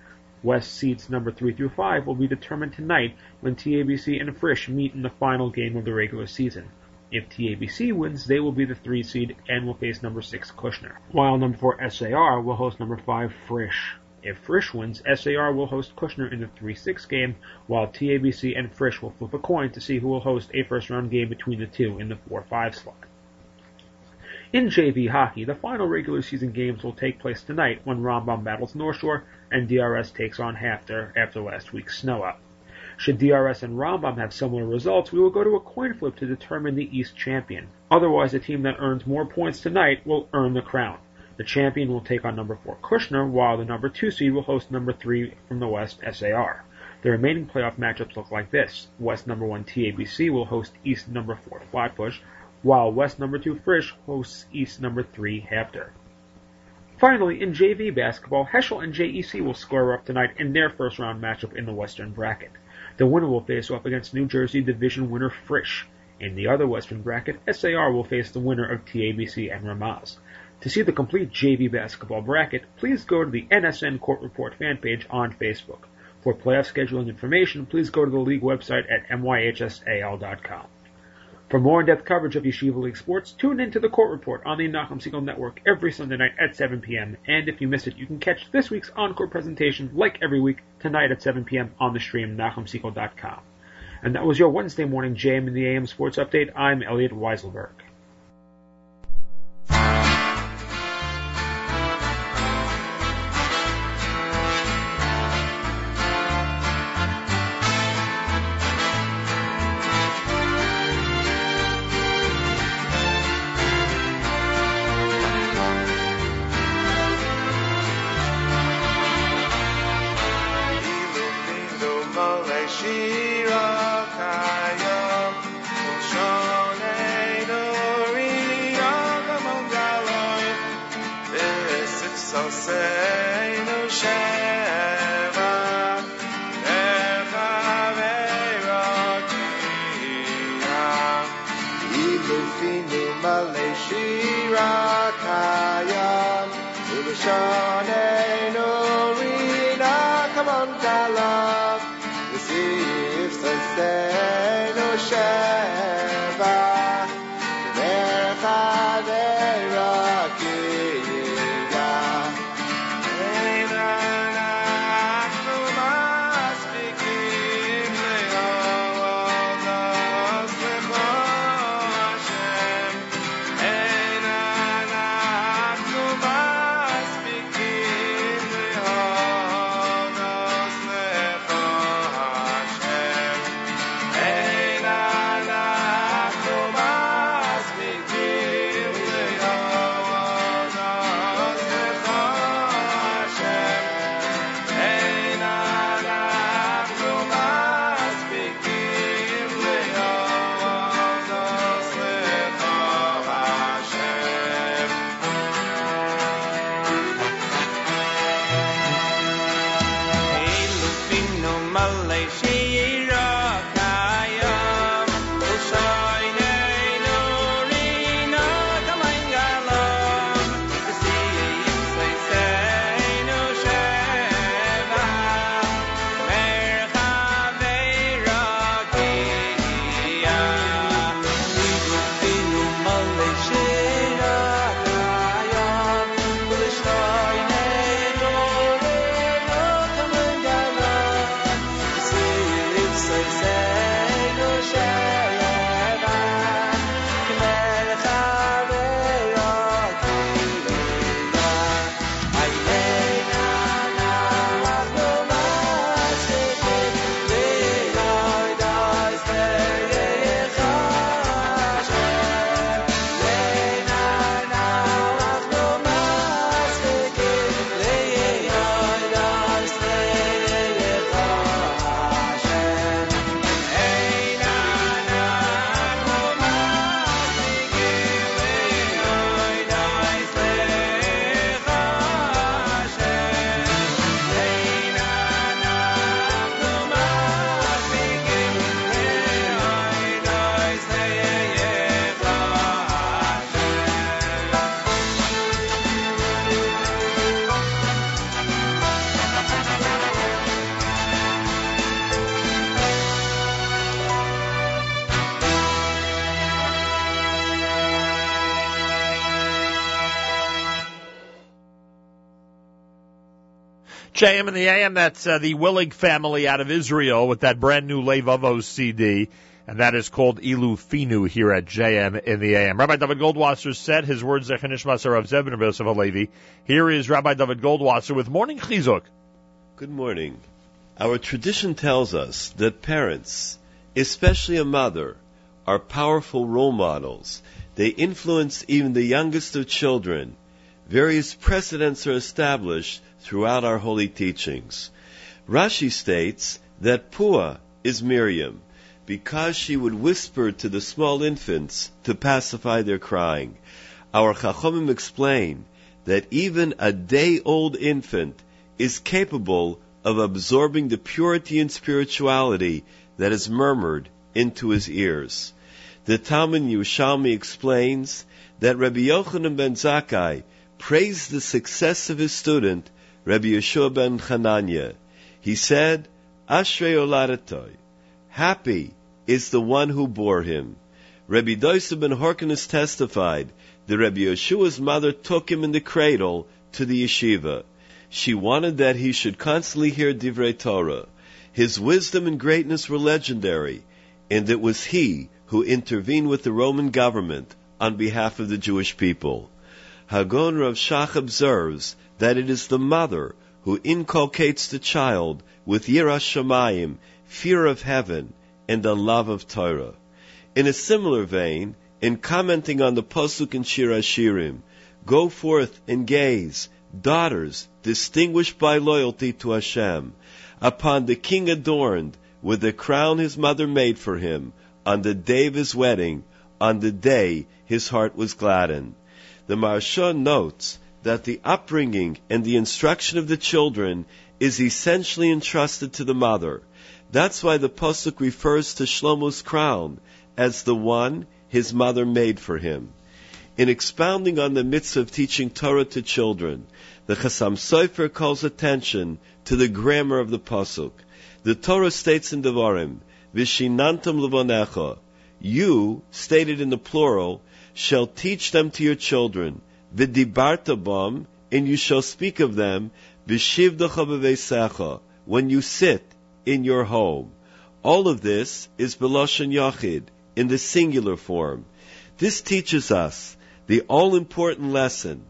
West seeds number 3 through 5 will be determined tonight when TABC and Frisch meet in the final game of the regular season. If TABC wins, they will be the 3 seed and will face number 6 Kushner, while number 4 SAR will host number 5 Frisch. If Frisch wins, SAR will host Kushner in the 3-6 game, while TABC and Frisch will flip a coin to see who will host a first round game between the two in the 4-5 slot. In JV hockey, the final regular season games will take place tonight when Rambam battles North Shore and DRS takes on HAFTR after last week's snow up. Should DRS and Rambam have similar results, we will go to a coin flip to determine the East champion. Otherwise, the team that earns more points tonight will earn the crown. The champion will take on number 4 Kushner, while the number 2 seed will host number 3 from the West SAR. The remaining playoff matchups look like this. West number 1 TABC will host East number 4 Flatbush, while West number 2 Frisch hosts East number 3 HAFTR. Finally, in JV basketball, Heschel and JEC will square up tonight in their first round matchup in the Western bracket. The winner will face off against New Jersey division winner Frisch. In the other Western bracket, SAR will face the winner of TABC and Ramaz. To see the complete JV basketball bracket, please go to the NSN Court Report fan page on Facebook. For playoff scheduling information, please go to the league website at myhsal.com. For more in-depth coverage of Yeshiva League sports, tune in to the Court Report on the Nachum Segal Network every Sunday night at 7 p.m. And if you missed it, you can catch this week's encore presentation, like every week, tonight at 7 p.m. on the stream, NachumSegal.com. And that was your Wednesday morning JM in the AM Sports Update. I'm Elliot Weiselberg. JM and the AM, that's uh, the Willig family out of Israel with that brand new Levovo CD, and that is called Ilu Finu here at JM in the AM. Rabbi David Goldwasser said his words are Zechinish Masar of Zebin Yosef Alevi. Here is Rabbi David Goldwasser with Morning Chizuk. Good morning. Our tradition tells us that parents, especially a mother, are powerful role models. They influence even the youngest of children. Various precedents are established throughout our holy teachings. Rashi states that Pua is Miriam because she would whisper to the small infants to pacify their crying. Our Chachomim explain that even a day-old infant is capable of absorbing the purity and spirituality that is murmured into his ears. The Talmud Yerushalmi explains that Rabbi Yochanan ben Zakkai praised the success of his student, Rabbi Yeshua ben Chananya. He said, Ashrei Oladatoy, happy is the one who bore him. Rabbi Doisa ben Horkinus testified that Rabbi Yeshua's mother took him in the cradle to the yeshiva. She wanted that he should constantly hear Divrei Torah. His wisdom and greatness were legendary, and it was he who intervened with the Roman government on behalf of the Jewish people. Hagon Rav Shach observes that it is the mother who inculcates the child with Yiras Shamayim, fear of heaven, and the love of Torah. In a similar vein, in commenting on the Pasuk in Shir Hashirim, go forth and gaze, daughters distinguished by loyalty to Hashem, upon the king adorned with the crown his mother made for him on the day of his wedding, on the day his heart was gladdened. The Maharsha notes that the upbringing and the instruction of the children is essentially entrusted to the mother. That's why the pasuk refers to Shlomo's crown as the one his mother made for him. In expounding on the mitzvah of teaching Torah to children, the Chasam Sofer calls attention to the grammar of the pasuk. The Torah states in Devarim, "Vishinantam levonecha," you, stated in the plural, shall teach them to your children, "Vidibarta bam," and you shall speak of them, "Vishivdacha b'veisecha," when you sit in your home. All of this is Beloshan Yachid, in the singular form. This teaches us the all-important lesson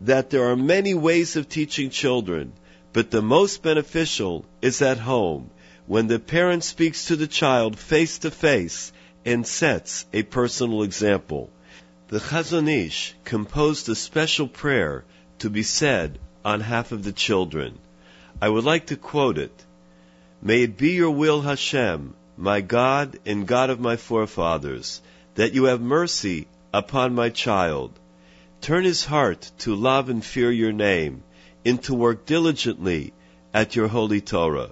that there are many ways of teaching children, but the most beneficial is at home, when the parent speaks to the child face to face and sets a personal example. The Chazon Ish composed a special prayer to be said on half of the children. I would like to quote it. May it be your will, Hashem, my God and God of my forefathers, that you have mercy upon my child. Turn his heart to love and fear your name, and to work diligently at your holy Torah.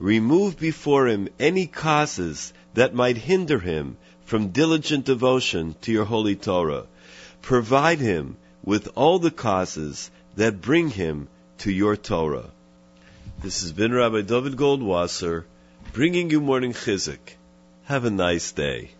Remove before him any causes that might hinder him from diligent devotion to your holy Torah. Provide him with all the causes that bring him to your Torah. This has been Rabbi David Goldwasser bringing you morning chizuk. Have a nice day.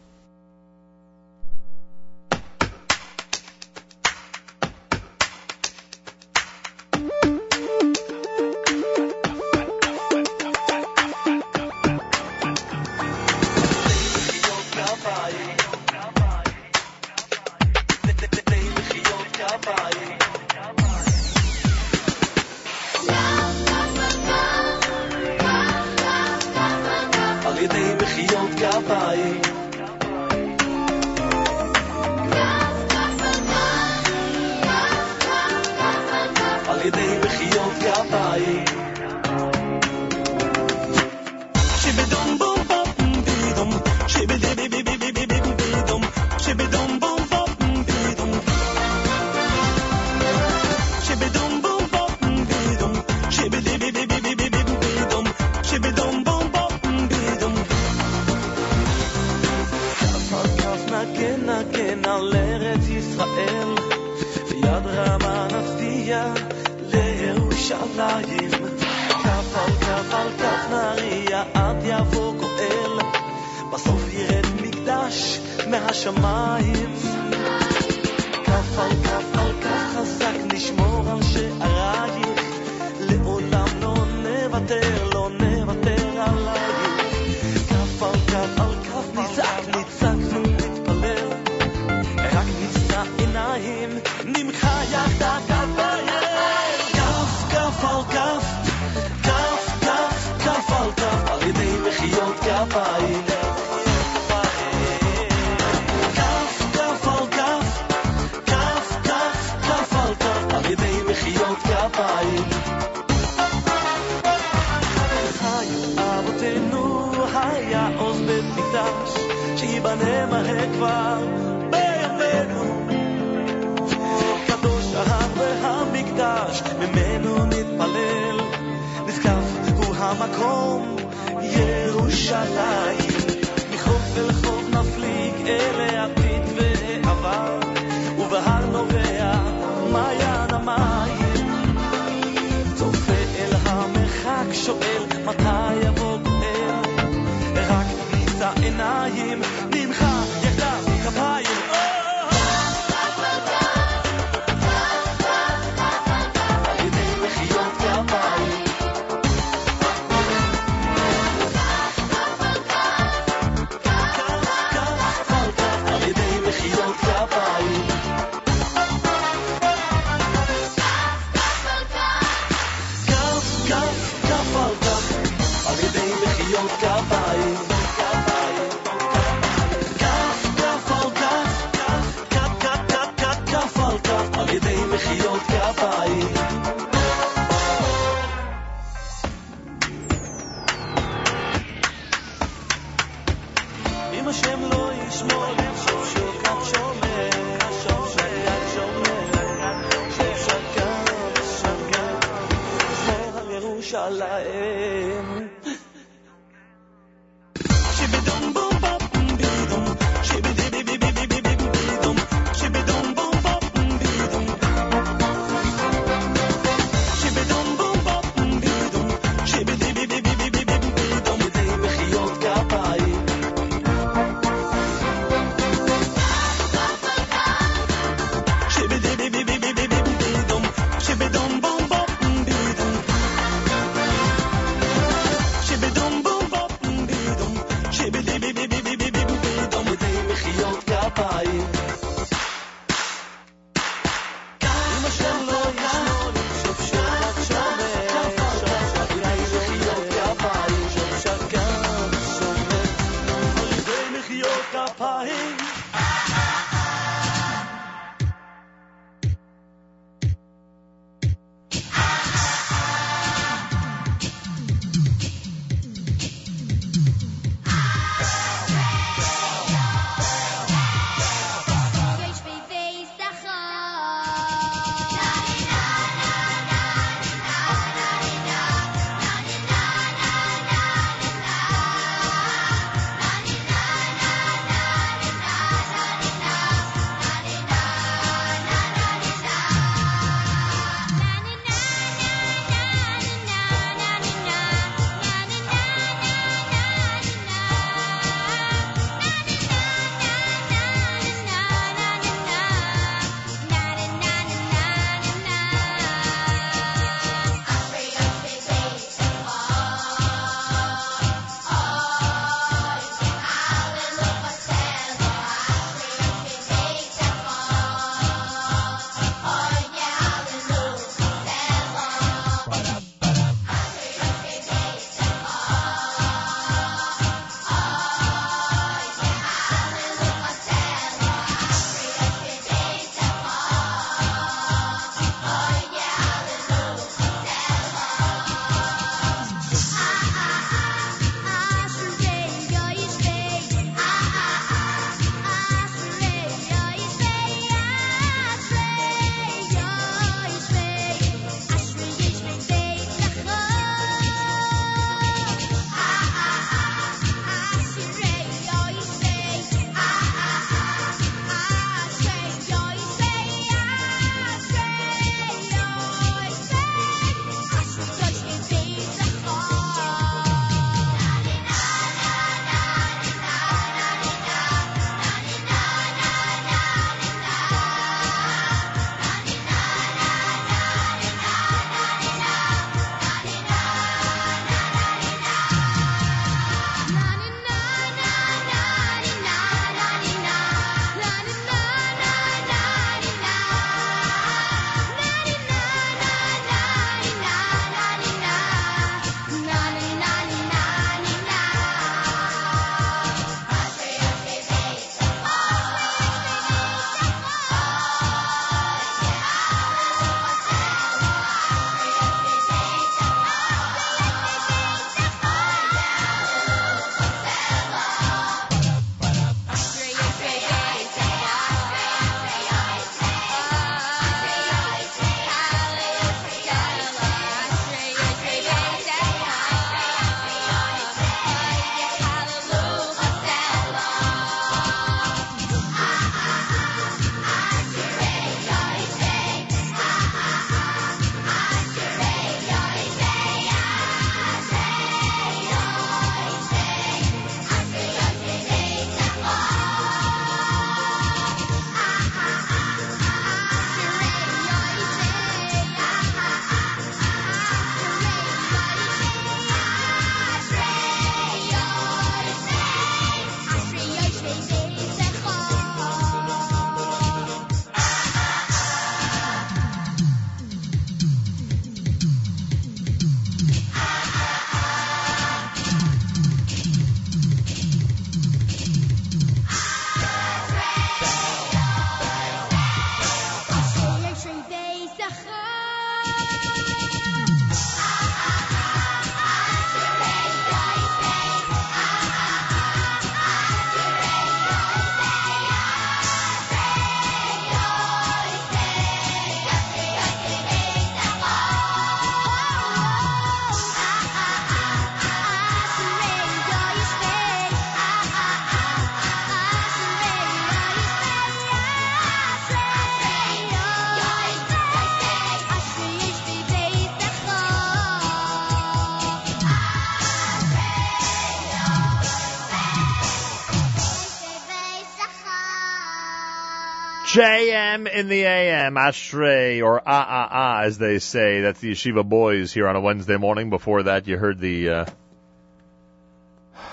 JM in the AM, Ashrei, or Ah Ah Ah, as they say. That's the Yeshiva Boys here on a Wednesday morning. Before that, you heard the, uh,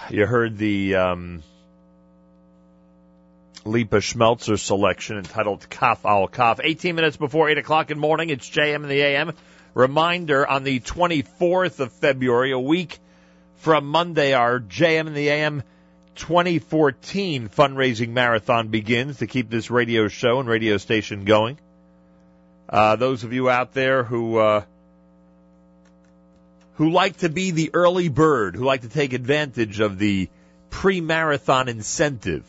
you heard the, um, Lipa Schmeltzer selection entitled Kaf Al Kaf. 18 minutes before 8 o'clock in the morning, it's JM in the AM. Reminder on the 24th of February, a week from Monday, our JM in the AM 2014 fundraising marathon begins to keep this radio show and radio station going. Uh, those of you out there who uh, who like to be the early bird, who like to take advantage of the pre-marathon incentive,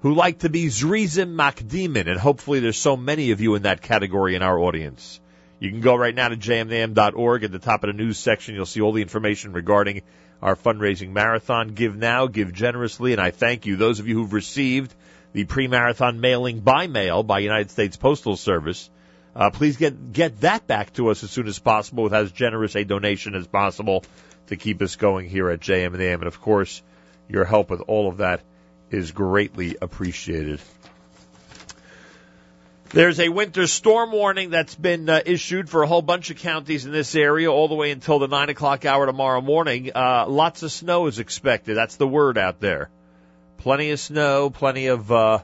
who like to be Zrizim Makdimin, and hopefully there's so many of you in that category in our audience. You can go right now to jmintheam.org. At the top of the news section, you'll see all the information regarding our fundraising marathon. Give now, give generously, and I thank you. Those of you who've received the pre-marathon mailing by mail by United States Postal Service, uh, please get get that back to us as soon as possible with as generous a donation as possible to keep us going here at JM and AM. And of course, your help with all of that is greatly appreciated. There's a winter storm warning that's been uh, issued for a whole bunch of counties in this area all the way until the 9 o'clock hour tomorrow morning. Uh, lots of snow is expected. That's the word out there. Plenty of snow, plenty of, uh,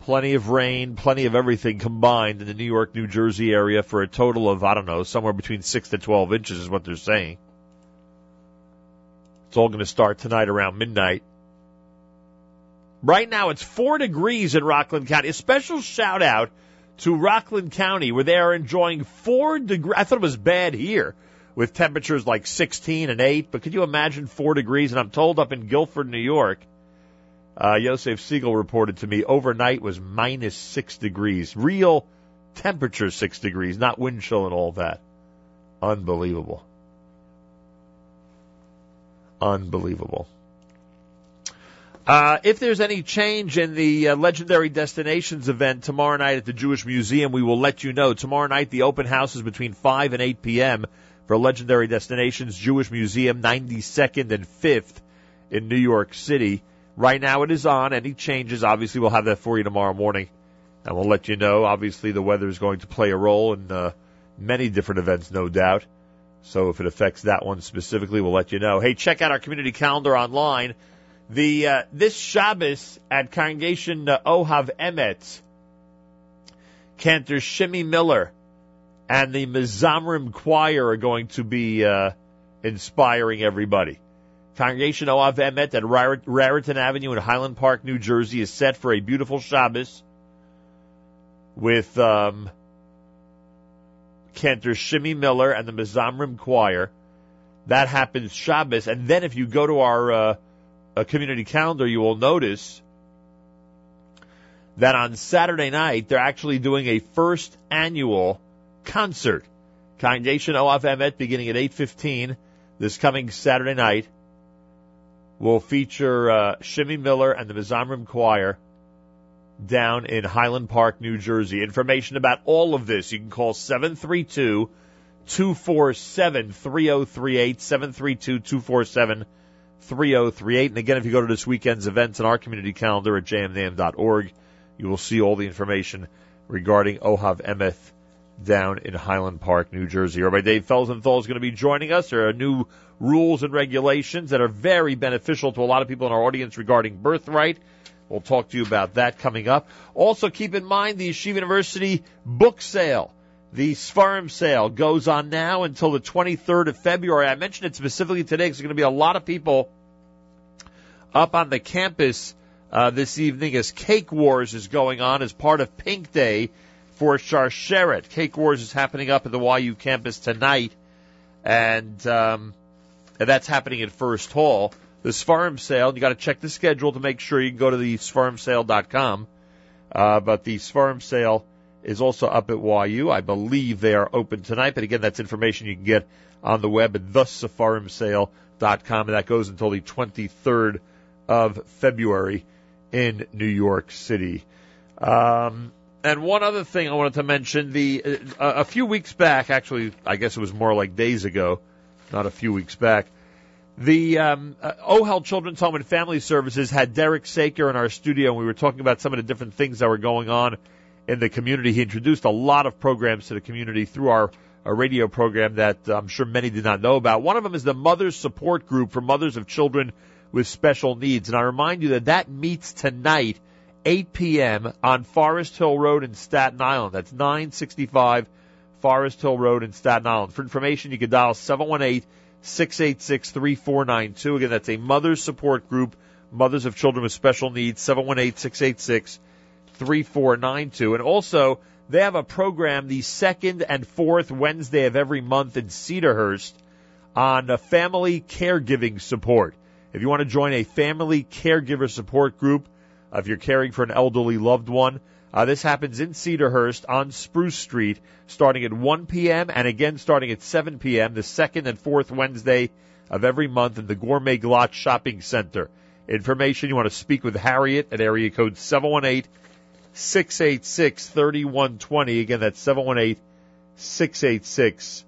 plenty of rain, plenty of everything combined in the New York, New Jersey area for a total of, I don't know, somewhere between 6 to 12 inches is what they're saying. It's all going to start tonight around midnight. Right now it's four degrees in Rockland County. A special shout out to Rockland County where they are enjoying four degrees. I thought it was bad here with temperatures like 16 and 8, but could you imagine four degrees? And I'm told up in Guilford, New York, uh, Yosef Siegel reported to me overnight was minus six degrees. Real temperature six degrees, not wind chill and all that. Unbelievable. Unbelievable. Uh, if there's any change in the uh, Legendary Destinations event tomorrow night at the Jewish Museum, we will let you know. Tomorrow night, the open house is between 5 and 8 p.m. for Legendary Destinations Jewish Museum, 92nd and 5th in New York City. Right now it is on. Any changes, obviously, we'll have that for you tomorrow morning. And we'll let you know. Obviously, the weather is going to play a role in uh, many different events, no doubt. So if it affects that one specifically, we'll let you know. Hey, check out our community calendar online the uh, this Shabbos at Congregation Ohav Emet, Cantor Shimmy Miller and the Mizamrim Choir are going to be uh, inspiring everybody. Congregation Ohav Emet at Raritan Avenue in Highland Park, New Jersey, is set for a beautiful Shabbos with um, Cantor Shimmy Miller and the Mizamrim Choir. That happens Shabbos, and then if you go to our uh, a community calendar, you will notice that on Saturday night, they're actually doing a first annual concert. Congregation Ohav Emet beginning at 8.15 this coming Saturday night will feature uh, Shimmy Miller and the Mizamrim Choir down in Highland Park, New Jersey. Information about all of this, you can call 732 247 3038, 732 247 3038. And again, if you go to this weekend's events in our community calendar at jmintheam.org, you will see all the information regarding Ohav Emeth down in Highland Park, New Jersey. Rabbi Dave Felsenthal is going to be joining us. There are new rules and regulations that are very beneficial to a lot of people in our audience regarding birthright. We'll talk to you about that coming up. Also, keep in mind the Yeshiva University book sale. The Sfarim sale goes on now until the 23rd of February. I mentioned it specifically today because there's going to be a lot of people up on the campus uh, this evening as Cake Wars is going on as part of Pink Day for Sharsheret. Cake Wars is happening up at the YU campus tonight, and, um, and that's happening at First Hall. The Sfarim sale, you got to check the schedule to make sure you can go to the svarimsale.com. Uh, but the Sfarim sale is also up at YU. I believe they are open tonight, but again, that's information you can get on the web at thesafarimsale.com, and that goes until the 23rd of February in New York City. Um, and one other thing I wanted to mention: the uh, a few weeks back, actually, I guess it was more like days ago, not a few weeks back. The um, uh, OHEL Children's Home and Family Services had Derek Saker in our studio, and we were talking about some of the different things that were going on in the community. He introduced a lot of programs to the community through our, our radio program that I'm sure many did not know about. One of them is the Mothers Support Group for mothers of children with special needs. And I remind you that that meets tonight, 8 p.m. on Forest Hill Road in Staten Island. That's 965 Forest Hill Road in Staten Island. For information, you can dial 718 686 3492. Again, that's a mother's support group, mothers of children with special needs, 718 686 3492. And also, they have a program the second and fourth Wednesday of every month in Cedarhurst on family caregiving support. If you want to join a family caregiver support group, if you're caring for an elderly loved one, uh, this happens in Cedarhurst on Spruce Street, starting at 1 p.m. and again starting at 7 p.m. the second and fourth Wednesday of every month in the Gourmet Glatt Shopping Center. Information you want to speak with Harriet at area code 718 686 3120. Again, that's 718 686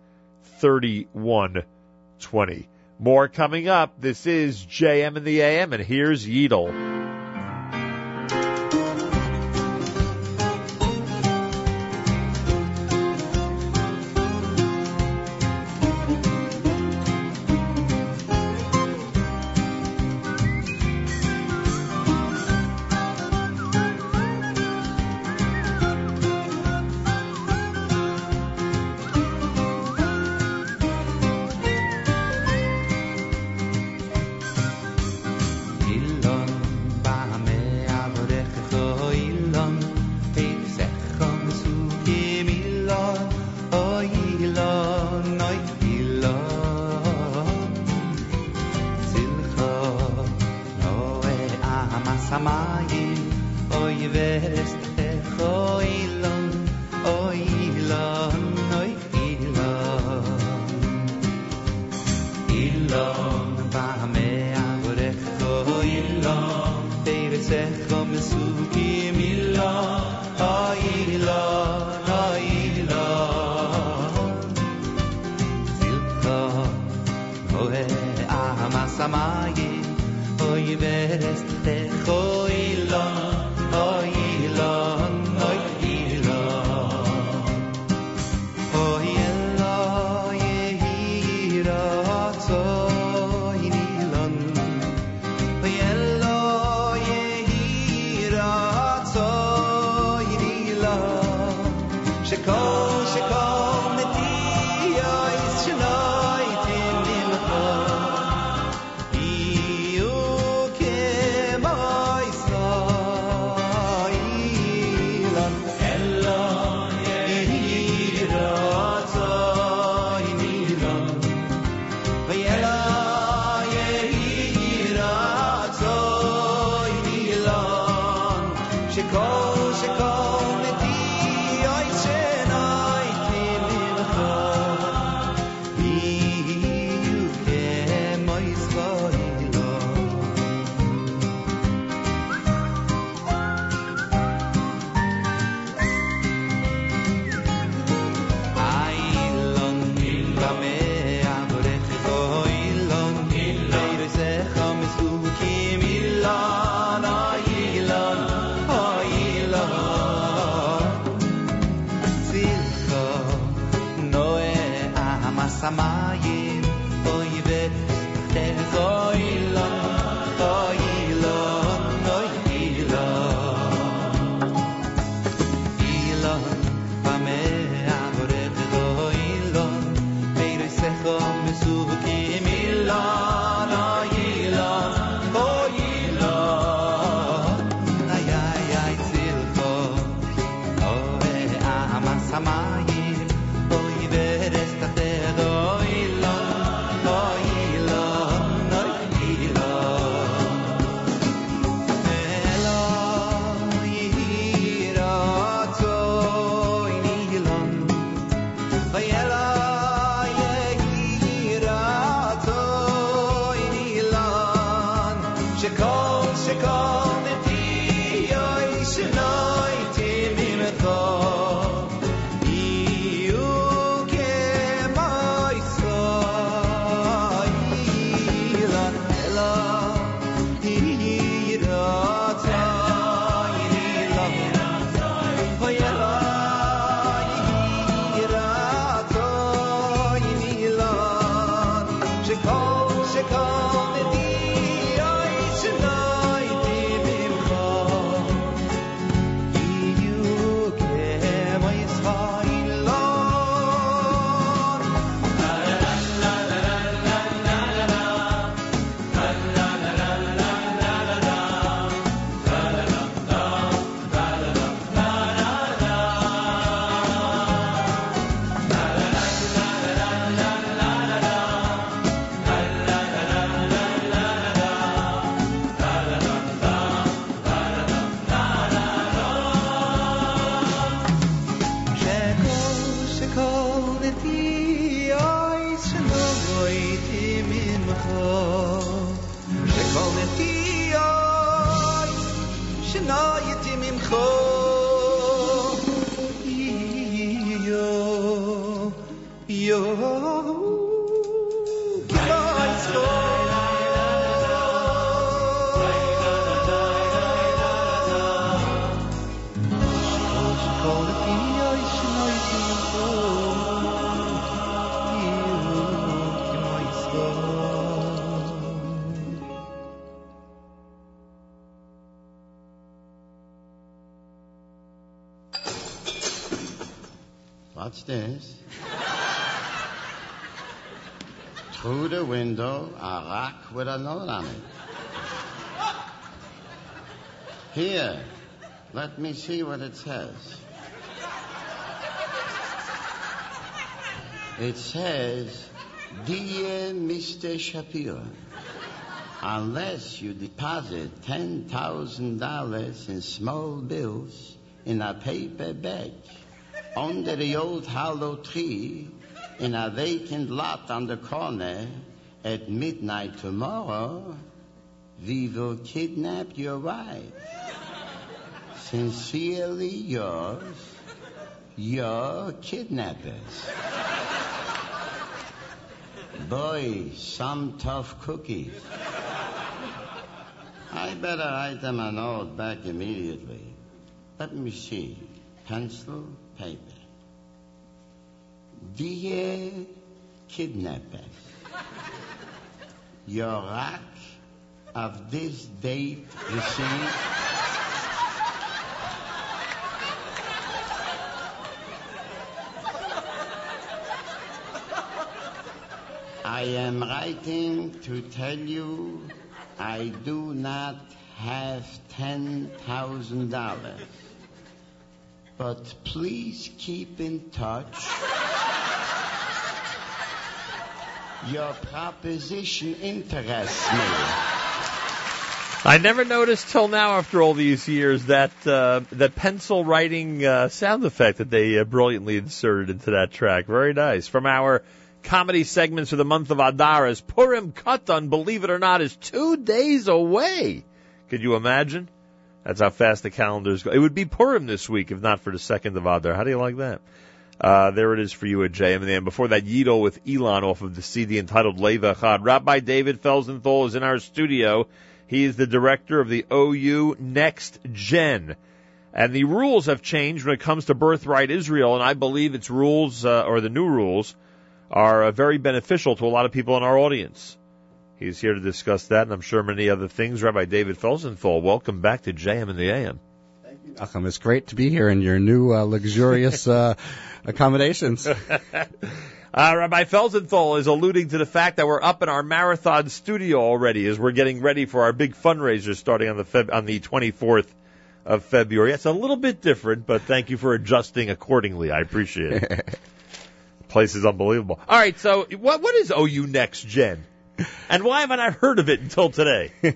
3120. More coming up. This is JM in the AM, and here's Yeedle. cinayetimin This? Through the window, a rock with a note on it. Here, let me see what it says. It says, Dear Mr. Shapiro, unless you deposit $10,000 in small bills in a paper bag under the old hollow tree in a vacant lot on the corner at midnight tomorrow, we will kidnap your wife. Sincerely yours, your kidnappers. Boy, some tough cookies. I better write them a note back immediately. Let me see. Pencil, paper. Dear kidnappers, your rack of this date received I am writing to tell you I do not have $10,000. But please keep in touch. Your proposition interests me. I never noticed till now, after all these years, that uh, that pencil writing uh, sound effect that they uh, brilliantly inserted into that track. Very nice. From our comedy segments for the month of Adar, as Purim Katan, believe it or not, is two days away. Could you imagine? That's how fast the calendars go. It would be Purim this week if not for the second of Adar. How do you like that? Uh, there it is for you at JM. And then before that, Yeedle with Elon off of the CD entitled Leva Chad. Rabbi David Felsenthal is in our studio. He is the director of the OU Next Gen. And the rules have changed when it comes to Birthright Israel, and I believe its rules, uh, or the new rules, are uh, very beneficial to a lot of people in our audience. He's here to discuss that, and I'm sure many other things. Rabbi David Felsenthal, welcome back to JM in the AM. Nachum, it's great to be here in your new uh, luxurious uh, accommodations. Uh, Rabbi Felsenthal is alluding to the fact that we're up in our marathon studio already as we're getting ready for our big fundraiser starting on the Feb- on the 24th of February. It's a little bit different, but thank you for adjusting accordingly. I appreciate it. Place is unbelievable. All right, so what what is OU Next Gen, and why haven't I heard of it until today?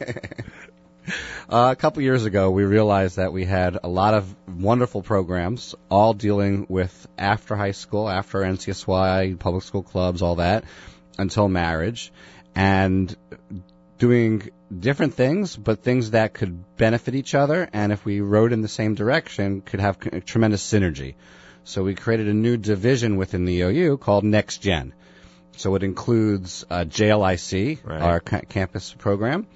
Uh, a couple years ago, we realized that we had a lot of wonderful programs, all dealing with after high school, after NCSY, public school clubs, all that, until marriage, and doing different things, but things that could benefit each other, and if we rode in the same direction, could have tremendous synergy. So we created a new division within the OU called Next Gen. So it includes uh, JLIC, Right. our ca- campus program,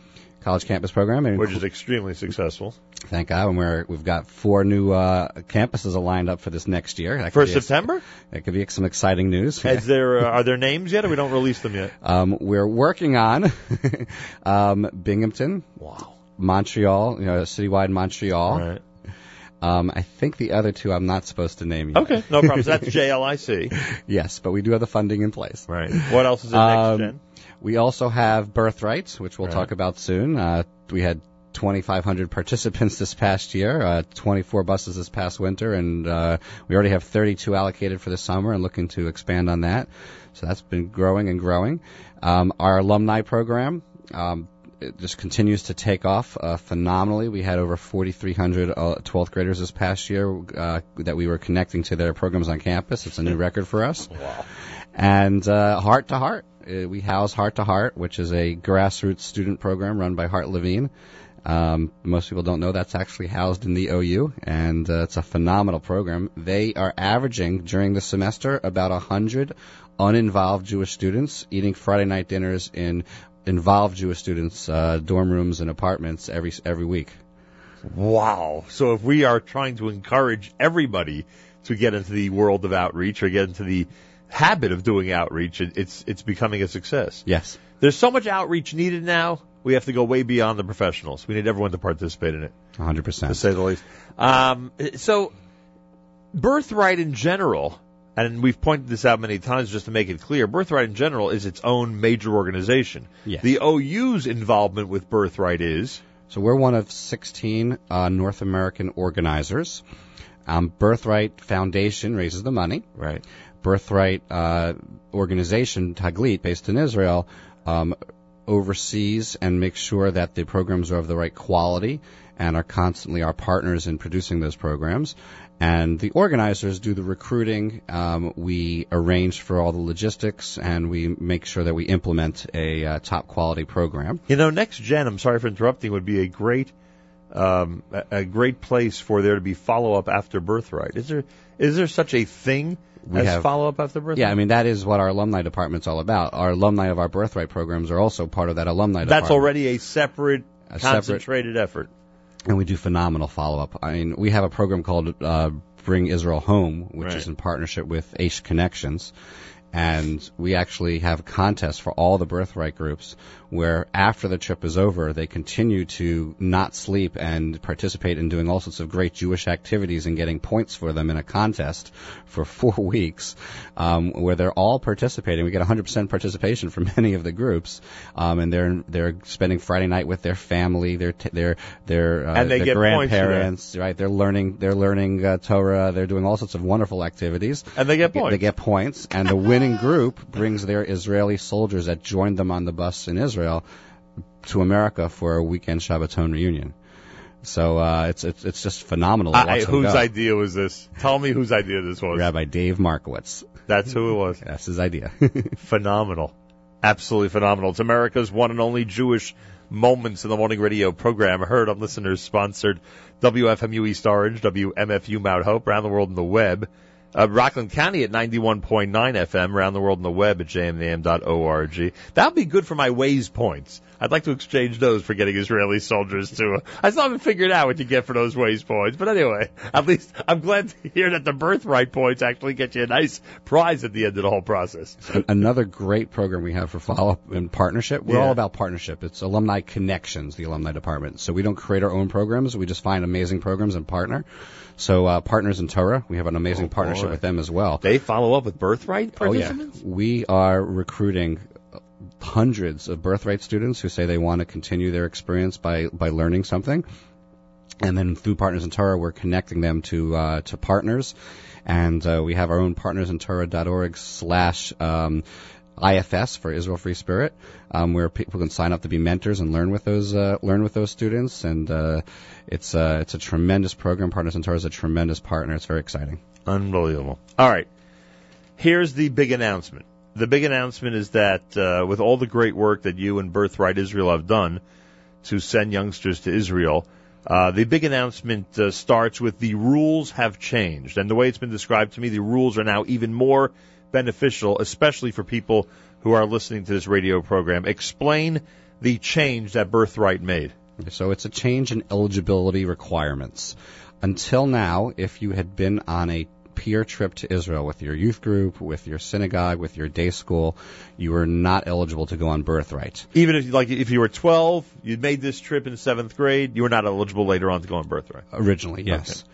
college campus program, and Which is extremely successful. Thank God, and we're we've got four new uh, campuses lined up for this next year. That For September? That could be some exciting news. Is there uh, are there names yet, or we don't release them yet? Um, we're working on um, Binghamton, wow, Montreal, you know, citywide Montreal. Right. Um, I think the other two I'm not supposed to name yet. Okay, no problem. So that's JLIC. yes, but we do have the funding in place. Right. What else is in next Um, gen? We also have Birthright, which we'll Right. talk about soon. Uh, we had 2,500 participants this past year, uh, 24 buses this past winter, and uh, we already have 32 allocated for the summer and looking to expand on that. So that's been growing and growing. Um, our alumni program. Um, it just continues to take off uh, phenomenally. We had over 4,300 uh, 12th graders this past year uh, that we were connecting to their programs on campus. It's a new record for us. Wow. And uh, Heart to Heart, uh, we house Heart to Heart, which is a grassroots student program run by Hart Levine. Um, most people don't know that's actually housed in the OU, and uh, it's a phenomenal program. They are averaging during the semester about a hundred uninvolved Jewish students eating Friday night dinners in involved Jewish students' uh, dorm rooms and apartments every every week. Wow. So if we are trying to encourage everybody to get into the world of outreach or get into the habit of doing outreach, it, it's it's becoming a success. Yes. There's so much outreach needed now. We have to go way beyond the professionals. We need everyone to participate in it. 100%. To say the least. Um, so, birthright in general and we've pointed this out many times just to make it clear, Birthright in general is its own major organization. Yes. The OU's involvement with Birthright is So we're one of 16 uh, North American organizers. Um, Birthright Foundation raises the money. Right. Birthright uh, organization Taglit, based in Israel, um, oversees and makes sure that the programs are of the right quality and are constantly our partners in producing those programs. And the organizers do the recruiting. Um, we arrange for all the logistics, and we make sure that we implement a uh, top quality program. You know, next gen. I'm sorry for interrupting. Would be a great, um, a, great place for there to be follow up after birthright. Is there is there such a thing We as have- follow up after birthright? Yeah, I mean that is what our alumni department's all about. Our alumni of our birthright programs are also part of that alumni that's department. already a separate, A separate- concentrated effort. And we do phenomenal follow up. I mean, we have a program called uh, Bring Israel Home, which Right. is in partnership with Aish Connections. And we actually have contests for all the birthright groups where after the trip is over, they continue to not sleep and participate in doing all sorts of great Jewish activities and getting points for them in a contest for four weeks, um, where they're all participating. We get 100% participation from many of the groups, um, and they're they're spending Friday night with their family, their t- their their uh, And they their get points grandparents, right? They're learning they're learning uh, Torah. They're doing all sorts of wonderful activities, And they get They points. get points, and the winning group brings their Israeli soldiers that joined them on the bus in Israel to America for a weekend Shabbaton reunion. So uh, it's it's it's just phenomenal. I, whose idea was this? Tell me whose idea this was. Rabbi Dave Markowitz. That's who it was. That's his idea. phenomenal. Absolutely phenomenal. It's America's one and only Jewish Moments in the Morning Radio program, heard on listeners sponsored WFMU East Orange, WMFU Mount Hope, around the world on the web. Uh, Rockland County at 91.9 FM, around the world on the web at jmintheam.org. That'll be good for my Waze points. I'd like to exchange those for getting Israeli soldiers to. I still haven't figured out what you get for those Waze points, but anyway, at least I'm glad to hear that the birthright points actually get you a nice prize at the end of the whole process. Another great program we have for follow up and partnership. We're Yeah. all about partnership. It's alumni connections, the alumni department. So we don't create our own programs. We just find amazing programs and partner. So uh, partners in Torah, we have an amazing partnership Oh, boy. with them as well. They follow up with birthright Oh yeah, participants? we are recruiting hundreds of birthright students who say they want to continue their experience by by learning something. And then through Partners in Torah, we're connecting them to uh, to partners, and uh, we have our own partnersintorah.org slash um, IFS for Israel Free Spirit, um, where people can sign up to be mentors and learn with those uh, learn with those students. And uh, it's uh, it's a tremendous program. Partners in Torah is a tremendous partner. It's very exciting. Unbelievable. All right. Here's the big announcement. The big announcement is that uh, with all the great work that you and Birthright Israel have done to send youngsters to Israel, uh, the big announcement uh, starts with the rules have changed. And the way it's been described to me, the rules are now even more beneficial, especially for people who are listening to this radio program. Explain the change that Birthright made. So it's a change in eligibility requirements. Until now, if you had been on a peer trip to Israel with your youth group, with your synagogue, with your day school, you were not eligible to go on birthright. Even if, like, if you were 12, you made this trip in seventh grade, you were not eligible later on to go on Birthright. Originally, yes.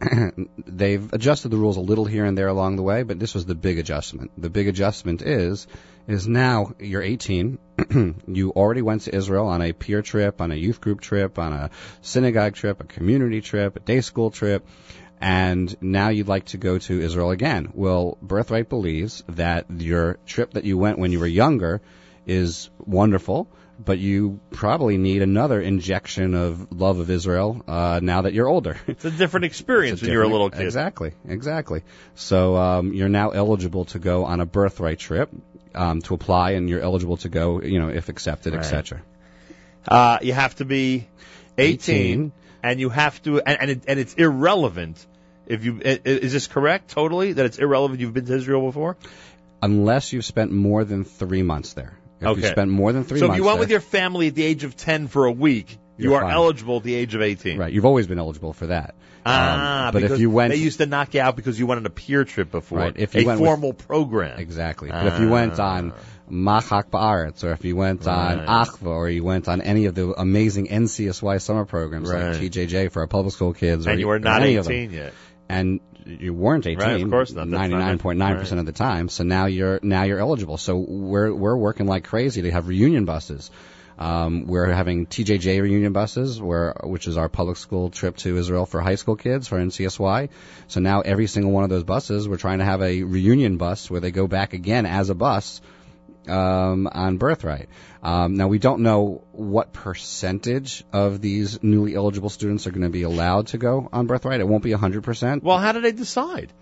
They've adjusted the rules a little here and there along the way, but this was the big adjustment. The big adjustment is is now you're 18, you already went to Israel on a peer trip, on a youth group trip, on a synagogue trip, a community trip, a day school trip, and now you'd like to go to Israel again. Well, Birthright believes that your trip that you went when you were younger is wonderful, but you probably need another injection of love of Israel uh, now that you're older. It's a different experience a when you're a little kid. Exactly, exactly. So um, you're now eligible to go on a birthright trip um, to apply, and you're eligible to go, you know, if accepted, Right. etc. Uh, you have to be 18, 18. and you have to, and, and, it, and it's irrelevant if you, is this correct totally? That it's irrelevant you've been to Israel before? Unless you've spent more than three months there. If okay. you spent more than three so months if you went there, with your family at the age of 10 for a week, you You're fine. eligible at the age of 18. right, you've always been eligible for that. Ah, Um, but because if you went, they used to knock you out because you went on a peer trip before. Right, if you a went with- formal program. Exactly. But if you went on Machak Ba'aretz, or if you went on Achva, or you went on any of the amazing NCSY summer programs Right. like TJJ for our public school kids, or and you were not any of them, 18 yet. and you weren't 18. Right, of course not. That's not it. 99.9 percent of the time. So now you're now you're eligible. So we're we're working like crazy to have reunion buses. Um, we're having TJJ reunion buses, where which is our public school trip to Israel for high school kids for NCSY. So now every single one of those buses, we're trying to have a reunion bus where they go back again as a bus um, on birthright. Um, now we don't know what percentage of these newly eligible students are going to be allowed to go on birthright. It won't be 100%. Well, how do they decide?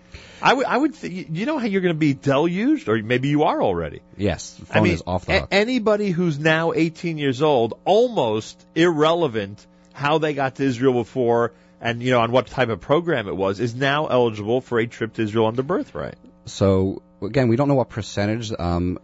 I would, I would, th- you know how you're going to be deluged, or maybe you are already. Yes, the I phone mean, is off the a- hook. anybody who's now 18 years old, almost irrelevant how they got to Israel before and, you know, on what type of program it was, is now eligible for a trip to Israel under birthright. So again, we don't know what percentage um,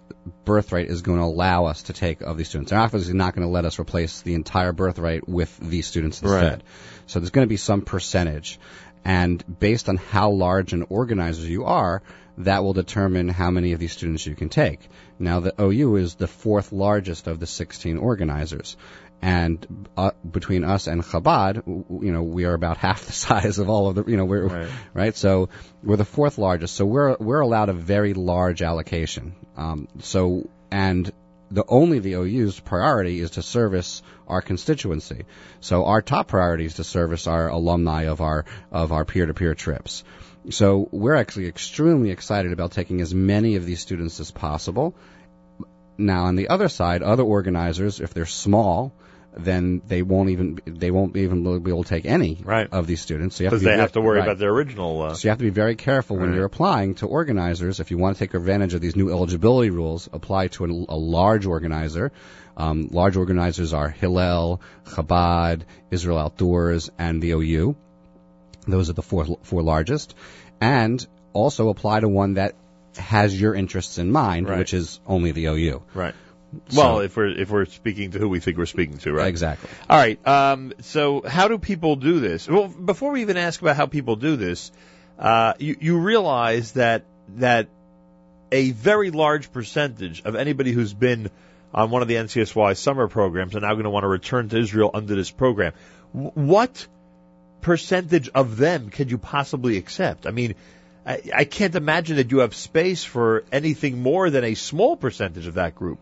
birthright is going to allow us to take of these students. They're obviously not going to let us replace the entire birthright with these students instead. Right. So there's going to be some percentage, and based on how large an organizer you are, that will determine how many of these students you can take. Now, the OU is the fourth largest of the 16 organizers. And uh, between us and Chabad, you know, we are about half the size of all of the, you know, we're Right. right? So we're the fourth largest. So we're we're allowed a very large allocation. Um, so and the only the OU's priority is to service our constituency. So our top priority is to service our alumni of our of our peer to peer trips. So we're actually extremely excited about taking as many of these students as possible. Now on the other side, other organizers, if they're small, then they won't even they won't even be able to take any of these students. So Because they very- have to worry right. about their original. Uh, So you have to be very careful when you're applying to organizers. If you want to take advantage of these new eligibility rules, apply to a, a large organizer. Um, large organizers are Hillel, Chabad, Israel Outdoors, and the OU. Those are the four four largest. And also apply to one that has your interests in mind, Right. which is only the OU. Right. So- Well, if we're if we're speaking to who we think we're speaking to, right? Exactly. All right. Um, so how do people do this? Well, before we even ask about how people do this, uh, you, you realize that that a very large percentage of anybody who's been on one of the NCSY summer programs are now going to want to return to Israel under this program. W- what percentage of them could you possibly accept? I mean, I, I can't imagine that you have space for anything more than a small percentage of that group.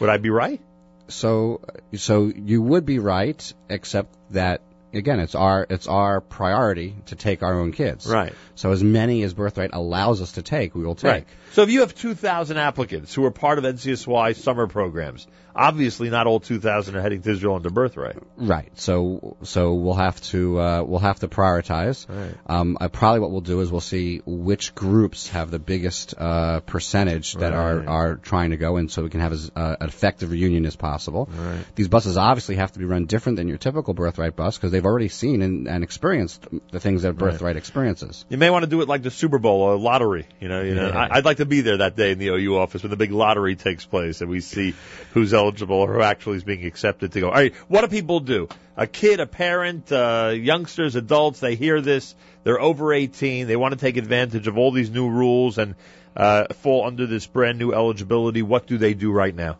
Would I be right? So, so you would be right, except that again, it's our it's our priority to take our own kids. Right. So as many as birthright allows us to take, we will take. Right. So if you have 2,000 applicants who are part of NCSY summer programs, obviously not all 2,000 are heading to Israel under birthright. Right. So so we'll have to uh, we'll have to prioritize. Right. Um, uh, probably what we'll do is we'll see which groups have the biggest uh, percentage that Right. are are trying to go in, so we can have as uh, an effective reunion as possible. Right. These buses obviously have to be run different than your typical birthright bus because they've already seen and, and experienced the things that Right. birthright experiences. You may want to do it like the Super Bowl or a lottery. You know, you know. Yeah. I, I'd like to be there that day in the OU office when the big lottery takes place and we see who's eligible or who actually is being accepted to go. All right, what do people do? A kid, a parent, uh, youngsters, adults, they hear this, they're over 18, they want to take advantage of all these new rules and uh, fall under this brand new eligibility. What do they do right now?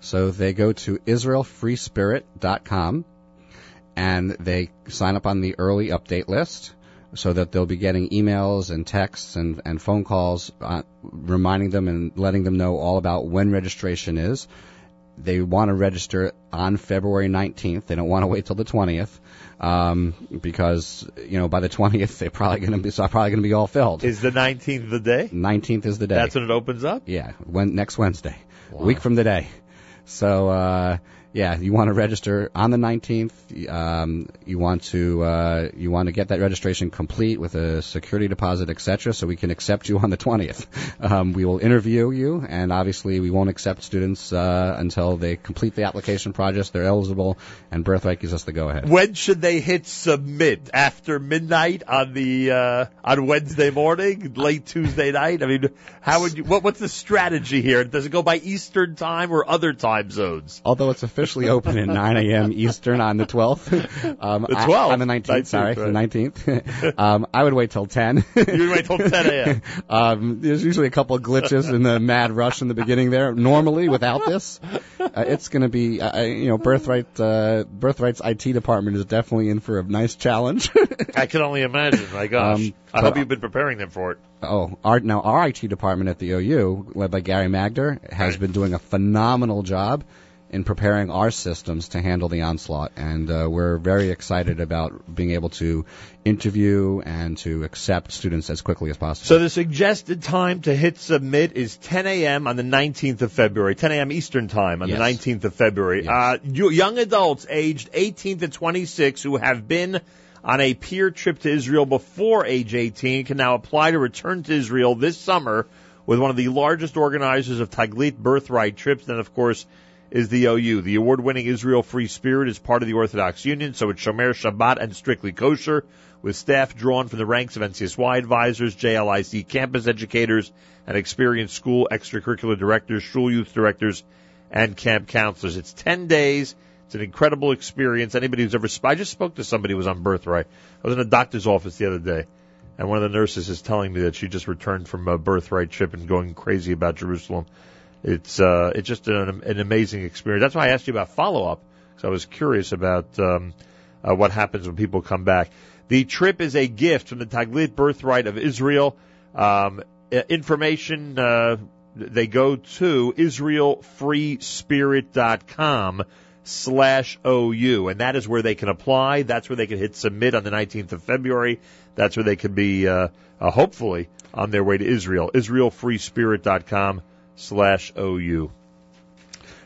So they go to IsraelFreeSpirit.com and they sign up on the early update list so that they'll be getting emails and texts and, and phone calls uh, reminding them and letting them know all about when registration is. They want to register on February 19th. They don't want to wait till the 20th um, because you know by the 20th they're probably going to be so probably going to be all filled. Is the 19th the day? 19th is the day. That's when it opens up? Yeah, when next Wednesday, a week from today. So uh, yeah, you want to register on the 19th. Um, you want to uh, you want to get that registration complete with a security deposit, etc. So we can accept you on the 20th. Um, we will interview you, and obviously we won't accept students uh, until they complete the application process. They're eligible, and Birthright gives us the go ahead. When should they hit submit? After midnight on the uh, on Wednesday morning, late Tuesday night. I mean, how would you? What, what's the strategy here? Does it go by Eastern time or other time zones? Although it's Because officially open at 9 a.m. Eastern on the 12th. Um, The I- 12th? on the 19th. sorry, 19th, the 19th. um, I would wait till 10. You would wait till 10 a.m. um, there's usually a couple of glitches in the mad rush in the beginning there. Normally, without this, uh, it's going to be, uh, you know, Birthright, uh, Birthright's IT department is definitely in for a nice challenge. I can only imagine. My gosh. Um, I hope you've been preparing them for it. Oh, our, now our IT department at the OU, led by Gary Magder, has been doing a phenomenal job in preparing our systems to handle the onslaught, and uh, we're very excited about being able to interview and to accept students as quickly as possible. So the suggested time to hit submit is 10 a.m. on the 19th of February, 10 a.m. Eastern time on Yes. the 19th of February. Uh, young adults aged 18 to 26 who have been on a peer trip to Israel before age 18 can now apply to return to Israel this summer with one of the largest organizers of Taglit birthright trips. Then, of course, is the OU. The award-winning Israel Free Spirit is part of the Orthodox Union, so it's Shomer Shabbat and strictly kosher, with staff drawn from the ranks of NCSY advisors, JLIC campus educators, and experienced school extracurricular directors, shul youth directors, and camp counselors. It's 10 days. It's an incredible experience. Anybody who's ever, I just spoke to somebody who was on birthright. I was in a doctor's office the other day, and one of the nurses is telling me that she just returned from a birthright trip and going crazy about Jerusalem. It's uh, it's just an, an amazing experience. That's why I asked you about follow up because I was curious about um, uh, what happens when people come back. The trip is a gift from the Taglit Birthright of Israel. Um, information uh, they go to IsraelFreeSpirit.com slash OU, and that is where they can apply. That's where they can hit submit on the 19th of February. That's where they can be, uh, uh, hopefully, on their way to Israel. IsraelFreeSpirit.com slash OU.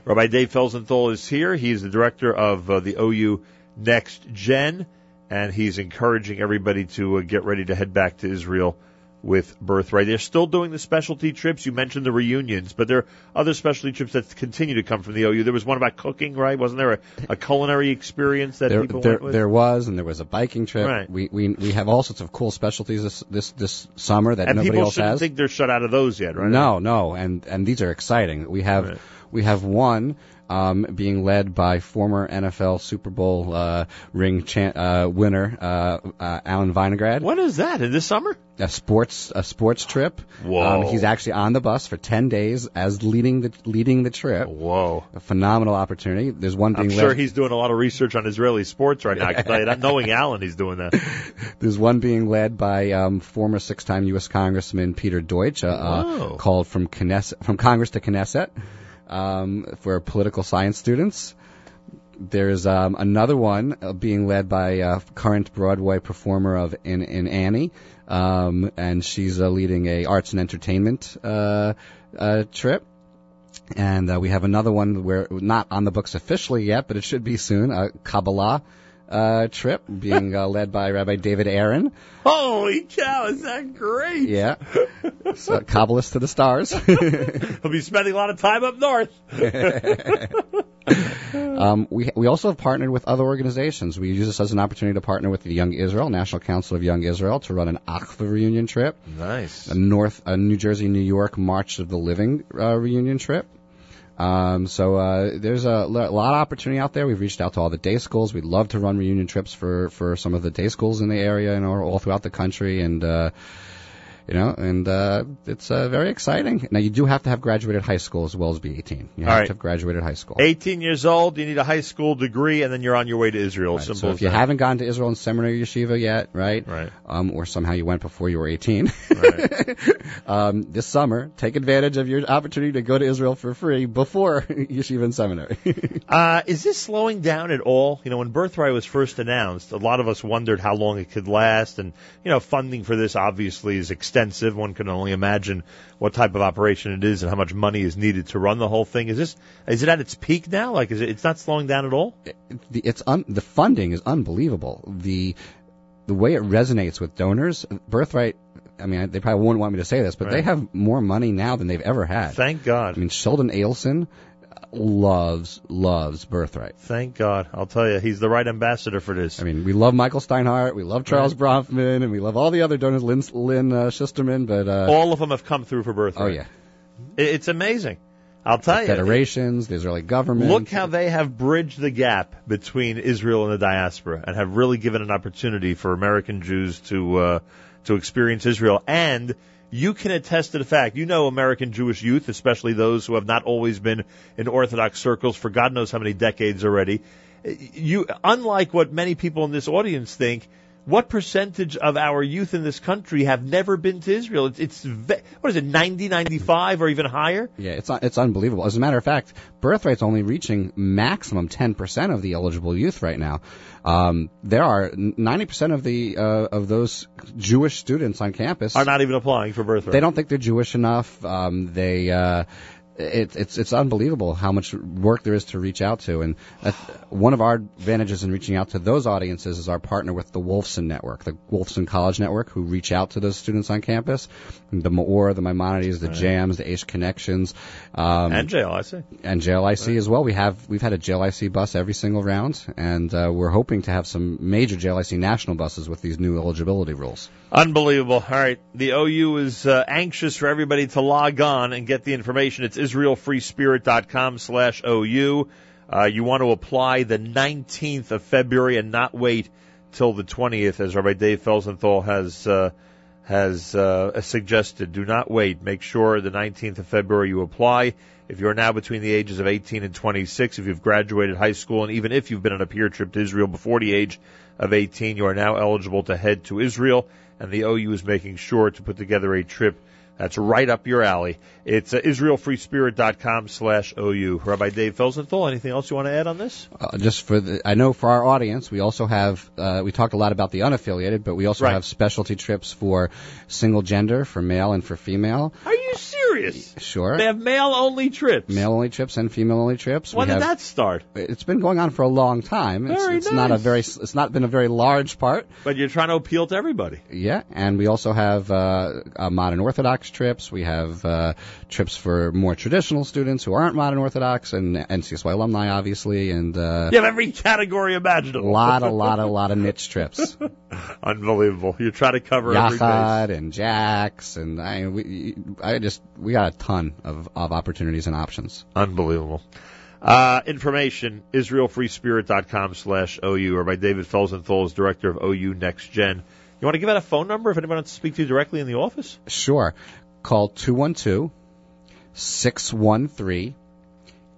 Rabbi Dave Felsenthal is here. He's the director of uh, the OU Next Gen, and he's encouraging everybody to uh, get ready to head back to Israel with Birthright. They're still doing the specialty trips. You mentioned the reunions, but there are other specialty trips that continue to come from the OU. There was one about cooking, right? Wasn't there a, a culinary experience that there, people there, went with? there was, and there was a biking trip. Right. We, we we have all sorts of cool specialties this this, this summer that and nobody people else shouldn't has. think they're shut out of those yet, right? No, no, and and these are exciting. We have Right. we have one um, being led by former NFL Super Bowl uh, ring chan- uh, winner uh, uh, Alan Veingrad. What is that? In this summer? A sports a sports trip. Whoa. Um, he's actually on the bus for ten days as leading the leading the trip. Whoa. A phenomenal opportunity. There's one I'm being sure led. he's doing a lot of research on Israeli sports right now. I can tell you that. Knowing Alan, he's doing that. There's one being led by um, former six-time U.S. Congressman Peter Deutsch, uh, uh, called from Knesset, from Congress to Knesset um, for political science students. There's um, another one uh, being led by uh, current Broadway performer of in, in Annie, um, and she's uh, leading a arts and entertainment uh, uh, trip. And uh, we have another one where not on the books officially yet, but it should be soon. A Kabbalah uh, trip being uh, led by Rabbi David Aaron. Holy cow, is that great? Yeah, so, Kabbalist to the stars. He'll be spending a lot of time up north. um, we we also have partnered with other organizations. We use this as an opportunity to partner with the Young Israel National Council of Young Israel to run an Achva reunion trip. Nice. A North, a New Jersey, New York March of the Living uh, reunion trip. Um, so uh, there's a lot of opportunity out there. We've reached out to all the day schools. We'd love to run reunion trips for for some of the day schools in the area and all throughout the country. And uh, you know, and uh, it's uh, very exciting. Now you do have to have graduated high school as well as be 18. You have right. to have graduated high school. 18 years old, you need a high school degree, and then you're on your way to Israel. Right, Simple so if you that. haven't gone to Israel and seminary yeshiva yet, right? Right. Um, or somehow you went before you were 18. um, this summer, take advantage of your opportunity to go to Israel for free before yeshiva and seminary. Uh, is this slowing down at all? You know, when Birthright was first announced, a lot of us wondered how long it could last, and you know, funding for this obviously is extensive. One can only imagine what type of operation it is and how much money is needed to run the whole thing. Is this is it at its peak now? Like, is it? It's not slowing down at all. the, it's un, the funding is unbelievable. The the way it resonates with donors, Birthright. I mean, they probably wouldn't want me to say this, but they have more money now than they've ever had. Thank God. I mean, Sheldon Adelson loves loves Birthright. Thank God. I'll tell you, he's the right ambassador for this. I mean, we love Michael Steinhardt, we love Charles Bronfman, and we love all the other donors, Lynn, Lynn uh, Schusterman, but uh, all of them have come through for Birthright. oh yeah, It- It's amazing. I'll tell you. federations, the Israeli government. Look how they have bridged the gap between Israel and the diaspora, and have really given an opportunity for American Jews to uh, to experience Israel. And you can attest to the fact, you know, American Jewish youth, especially those who have not always been in Orthodox circles for God knows how many decades already. You, unlike what many people in this audience think, what percentage of our youth in this country have never been to Israel? It's, it's what is it, 90, 95, or even higher? Yeah, it's it's unbelievable. As a matter of fact, Birthright's only reaching maximum 10% of the eligible youth right now. Um, there are 90% of the uh, of those Jewish students on campus Are not even applying for birthright. They don't think they're Jewish enough. Um, they uh, it, it's it's unbelievable how much work there is to reach out to, and one of our advantages in reaching out to those audiences is our partner with the Wolfson Network, the Wolfson College Network, who reach out to those students on campus, the Maor, the Maimonides, the Right. Jams, the Aish Connections, um, And JLIC. and JLIC as well. We have we've had a JLIC bus every single round, and uh, we're hoping to have some major JLIC national buses with these new eligibility rules. Unbelievable. All right. The OU is uh, anxious for everybody to log on and get the information. It's israelfreespirit.com slash OU. Uh, you want to apply the 19th of February and not wait till the 20th, as Rabbi Dave Felsenthal has, uh, has, uh, suggested. Do not wait. Make sure the 19th of February you apply. If you're now between the ages of 18 and 26, if you've graduated high school, and even if you've been on a peer trip to Israel before the age of 18, you are now eligible to head to Israel, and the OU is making sure to put together a trip that's right up your alley. It's uh, israelfreespirit.com slash OU. Rabbi Dave Felsenthal, anything else you want to add on this? Uh, just for the, I know for our audience, we also have, uh, we talked a lot about the unaffiliated, but we also Right. have specialty trips for single gender, for male and for female. Are you serious? Sure. They have male only trips. Male only trips and female only trips. When we did have, that start? It's been going on for a long time. It's, Very it's not a very, it's not been a very large part. But you're trying to appeal to everybody. Yeah, and we also have uh, uh, modern Orthodox trips. We have uh, trips for more traditional students who aren't modern Orthodox, and NCSY alumni, obviously, and uh, You have every category imaginable. a lot, a lot, a lot of niche trips. Unbelievable. You try to cover every base. Yachad and Jax, and I, we, I just we got a ton of, of opportunities and options. Unbelievable. Uh, information, israelfreespirit.com slash OU, or by David Felsenthal director of OU Next Gen. You want to give out a phone number if anyone wants to speak to you directly in the office? Sure. Call 212 613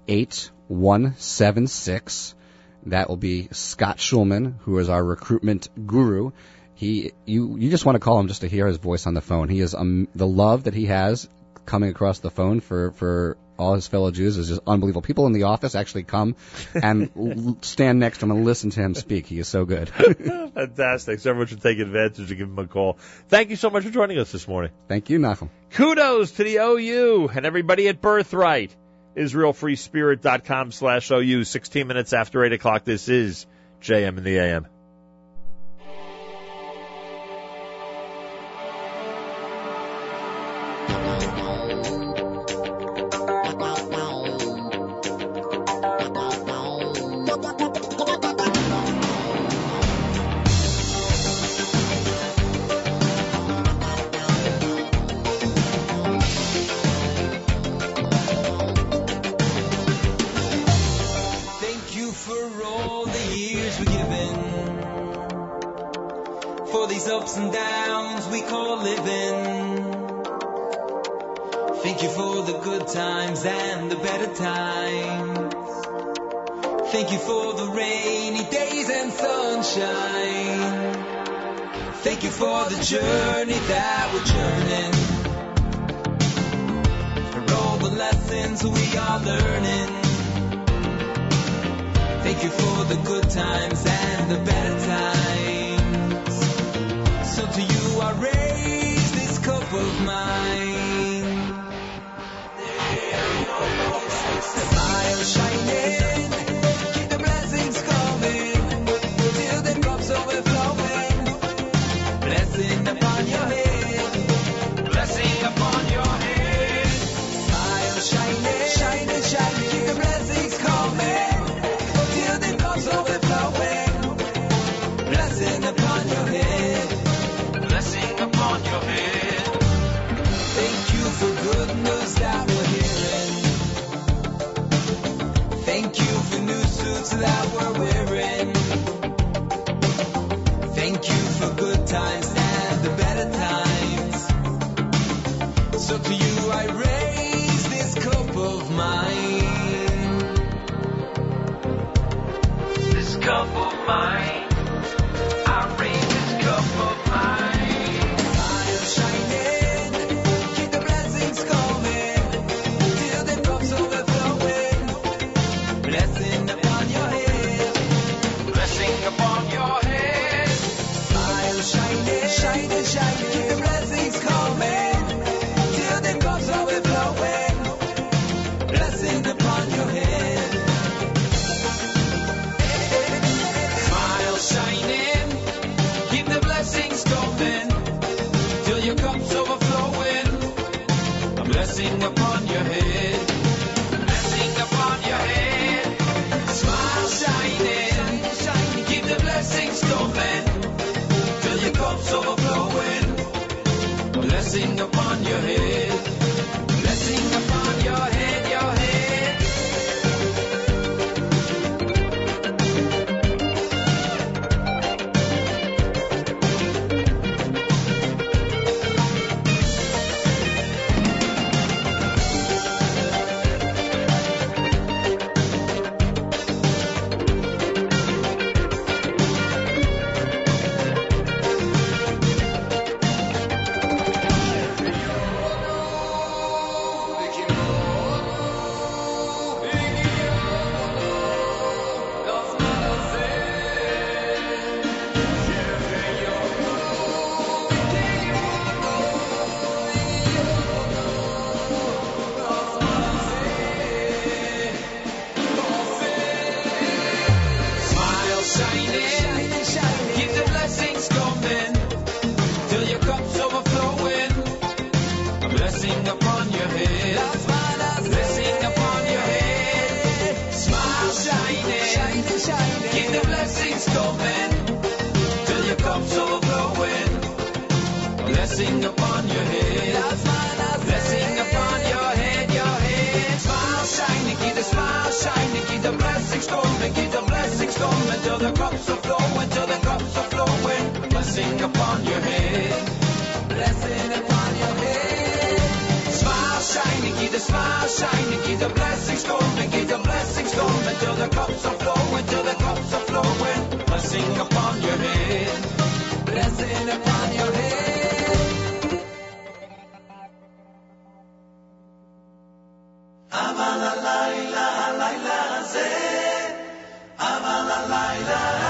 8176. That will be Scott Schulman, who is our recruitment guru. He, you, you just want to call him just to hear his voice on the phone. He is, um, the love that he has coming across the phone for, for all his fellow Jews is just unbelievable. People in the office actually come and l- stand next to him and listen to him speak. He is so good. Fantastic. So everyone should take advantage and give him a call. Thank you so much for joining us this morning. Thank you, Nachum. Kudos to the OU and everybody at Birthright. IsraelFreeSpirit.com slash OU. 16 minutes after 8 o'clock. This is JM in the AM. For the rainy days and sunshine. Thank you for the journey that we're journeying. For all the lessons we are learning. Thank you for the good times and the better times. So to you I raise this cup of mine. Amalalailah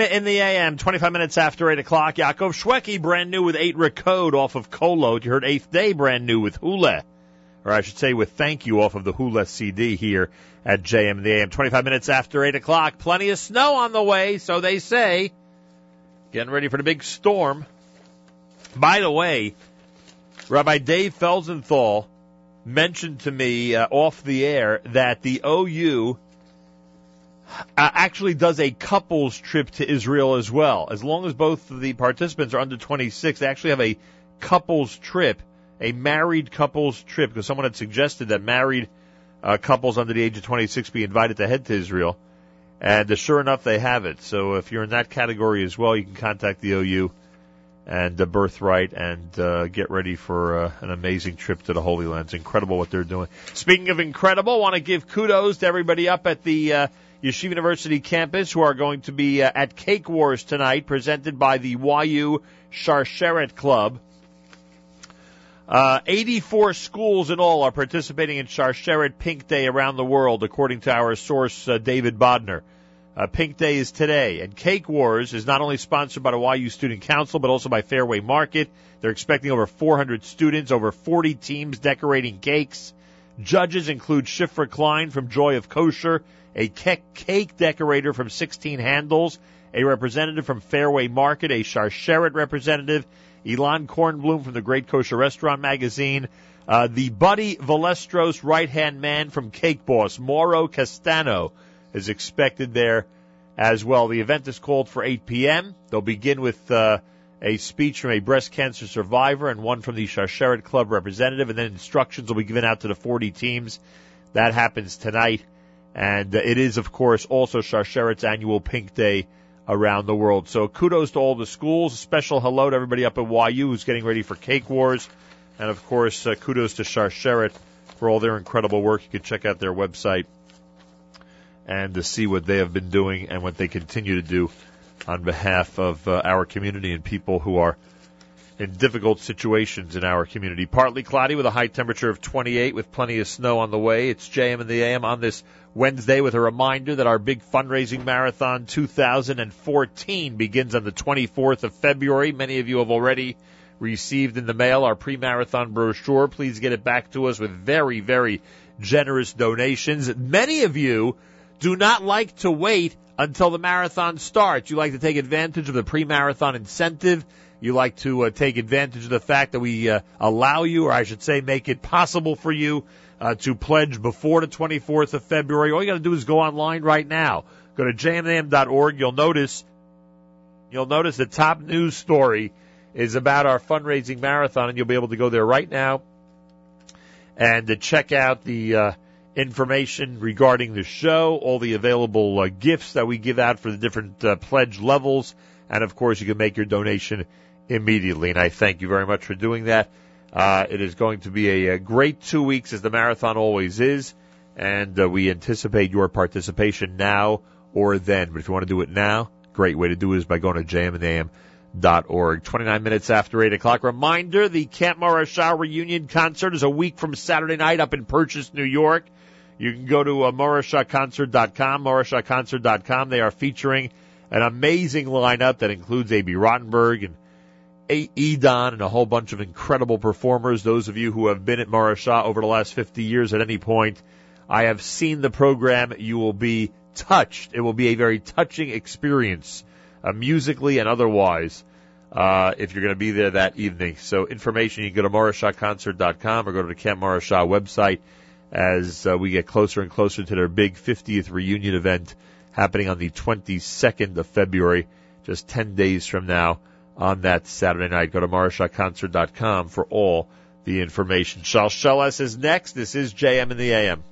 in the AM, 25 minutes after 8 o'clock. Yaakov Shwekey, brand new with 8 Recode off of Kolot. You heard 8th Day, brand new with Hule. Or I should say with Thank You off of the Hule CD here at JM the AM. 25 minutes after 8 o'clock. Plenty of snow on the way, so they say. Getting ready for the big storm. By the way, Rabbi Dave Felsenthal mentioned to me uh, off the air that the OU uh, actually does a couples trip to Israel as well. As long as both of the participants are under 26, they actually have a couples trip, a married couples trip, because someone had suggested that married uh, couples under the age of 26 be invited to head to Israel. And uh, sure enough, they have it. So if you're in that category as well, you can contact the OU and the Birthright and uh, get ready for uh, an amazing trip to the Holy Land. It's incredible what they're doing. Speaking of incredible, want to give kudos to everybody up at the uh, Yeshiva University campus who are going to be uh, at Cake Wars tonight, presented by the YU Sharsheret Club. Uh, 84 schools in all are participating in Sharsheret Pink Day around the world, according to our source, uh, David Bodner. Uh, Pink Day is today, and Cake Wars is not only sponsored by the YU Student Council, but also by Fairway Market. They're expecting over 400 students, over 40 teams decorating cakes. Judges include Shifra Klein from Joy of Kosher, a cake decorator from 16 Handles, a representative from Fairway Market, a Sharsheret representative, Elan Kornblum from the Great Kosher Restaurant Magazine, uh, the Buddy Valastro's right-hand man from Cake Boss, Mauro Castano, is expected there as well. The event is called for 8 p.m. They'll begin with uh, a speech from a breast cancer survivor and one from the Sharsheret Club representative, and then instructions will be given out to the 40 teams. That happens tonight, and it is, of course, also Sharsheret's annual Pink Day around the world. So kudos to all the schools. A special hello to everybody up at YU who's getting ready for Cake Wars. And of course, uh, kudos to Sharsheret for all their incredible work. You can check out their website and to see what they have been doing and what they continue to do on behalf of uh, our community and people who are in difficult situations in our community. Partly cloudy with a high temperature of 28 with plenty of snow on the way. It's JM and the AM on this Wednesday with a reminder that our big fundraising marathon 2014 begins on the 24th of February. Many of you have already received in the mail our pre-marathon brochure. Please get it back to us with very, very generous donations. Many of you do not like to wait until the marathon starts. You like to take advantage of the pre-marathon incentive. You like to uh, take advantage of the fact that we uh, allow you, or I should say, make it possible for you uh, to pledge before the 24th of February. All you got to do is go online right now. Go to jmintheam.org. You'll notice, you'll notice the top news story is about our fundraising marathon, and you'll be able to go there right now and to check out the uh, information regarding the show, all the available uh, gifts that we give out for the different uh, pledge levels, and of course you can make your donation immediately. And I thank you very much for doing that. Uh, it is going to be a, a, great two weeks, as the marathon always is, and uh, we anticipate your participation now or then. But if you want to do it now, great way to do it is by going to jmintheam.org. 29 minutes after 8 o'clock. Reminder, the Camp Morasha reunion concert is a week from Saturday night up in Purchase, New York. You can go to uh, morashahconcert.com, morashahconcert.com. They are featuring an amazing lineup that includes A.B. Rottenberg and Edon and a whole bunch of incredible performers. Those of you who have been at Morasha over the last 50 years at any point, I have seen the program. You will be touched. It will be a very touching experience, uh, musically and otherwise, uh, if you're going to be there that evening. So information, you can go to morashahconcert.com or go to the Camp Morasha website as uh, we get closer and closer to their big 50th reunion event happening on the 22nd of February, just 10 days from now on that Saturday night. Go to morashahconcert.com for all the information. Shalsheles is next. This is JM in the AM.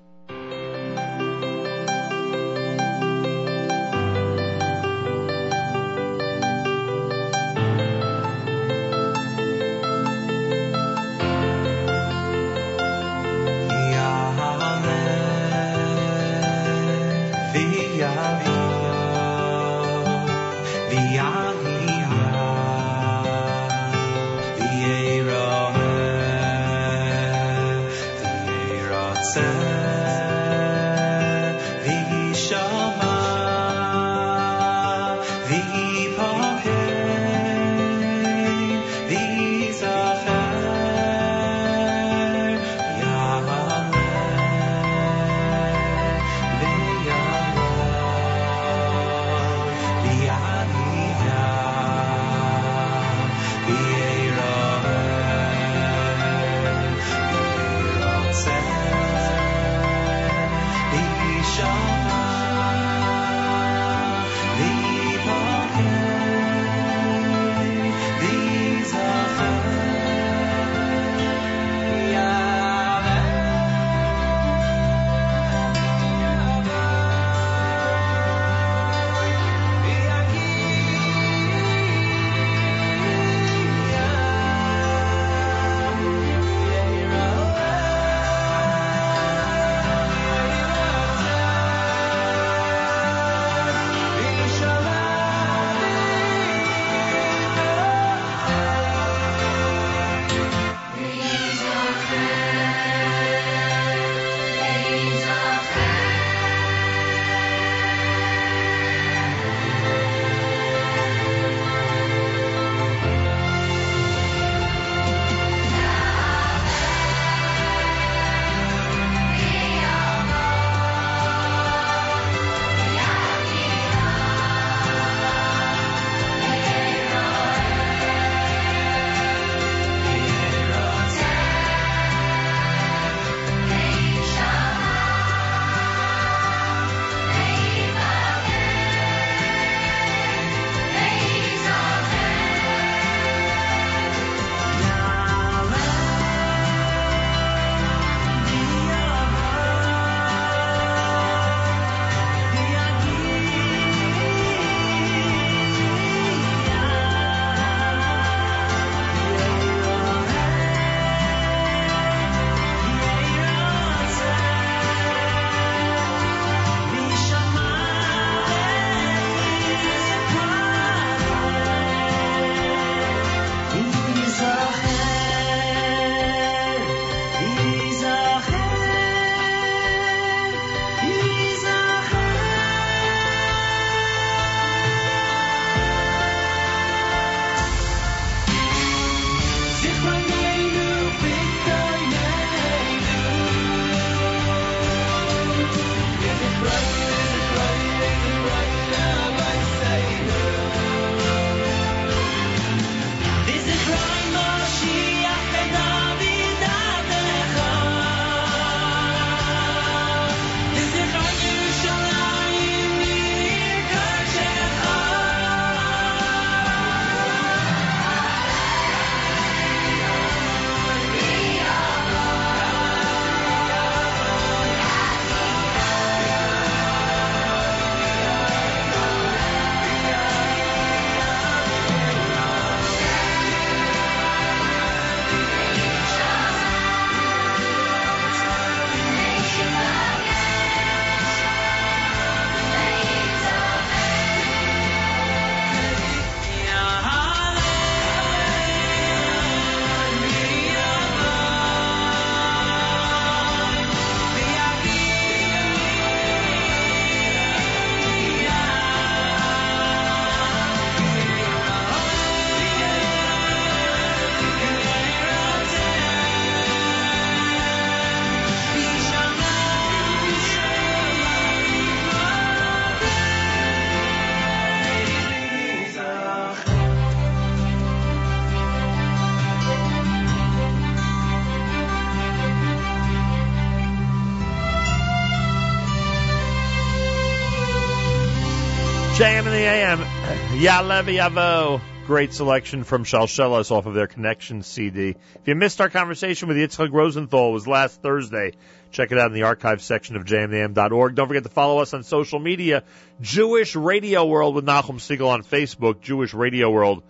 Yalev. Great selection from Shalshelas off of their Connection CD. If you missed our conversation with Yitzchak Rosenthal, it was last Thursday. Check it out in the archive section of jmintheam.org. Don't forget to follow us on social media. Jewish Radio World with Nachum Segal on Facebook. Jewish Radio World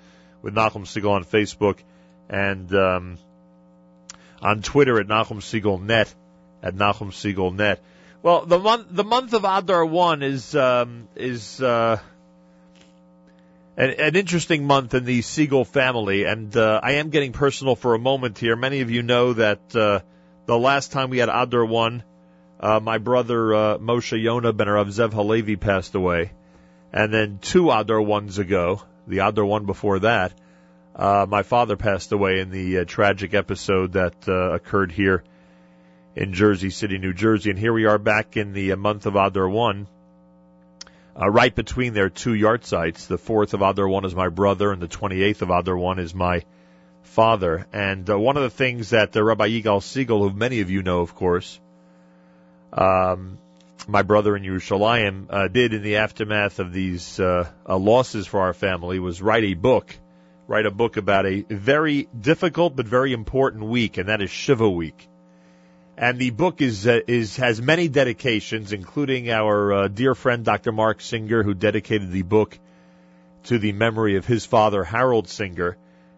with Nachum Segal on Facebook. And um, on Twitter at Nachum Segal Net. At Nachum Segal Net. Well, the month the month of Adar one is um, is uh, an, an interesting month in the Segal family, and uh, I am getting personal for a moment here. Many of you know that uh, the last time we had Adar one, uh, my brother uh, Moshe Yona ben Rav Zev Halevi passed away, and then two Adar ones ago, the Adar one before that, uh, my father passed away in the uh, tragic episode that uh, occurred here in Jersey City, New Jersey. And here we are back in the uh, month of Adar 1, uh, right between their two yahrzeits. The 4th of Adar 1 is my brother, and the 28th of Adar 1 is my father. And uh, one of the things that uh, Rabbi Yigal Segal, who many of you know, of course, um, my brother in Yerushalayim, uh, did in the aftermath of these uh, uh, losses for our family was write a book, write a book about a very difficult but very important week, and that is Shiva week and the book is uh, is has many dedications, including our uh, dear friend Dr. Mark Singer, who dedicated the book to the memory of his father Harold Singer,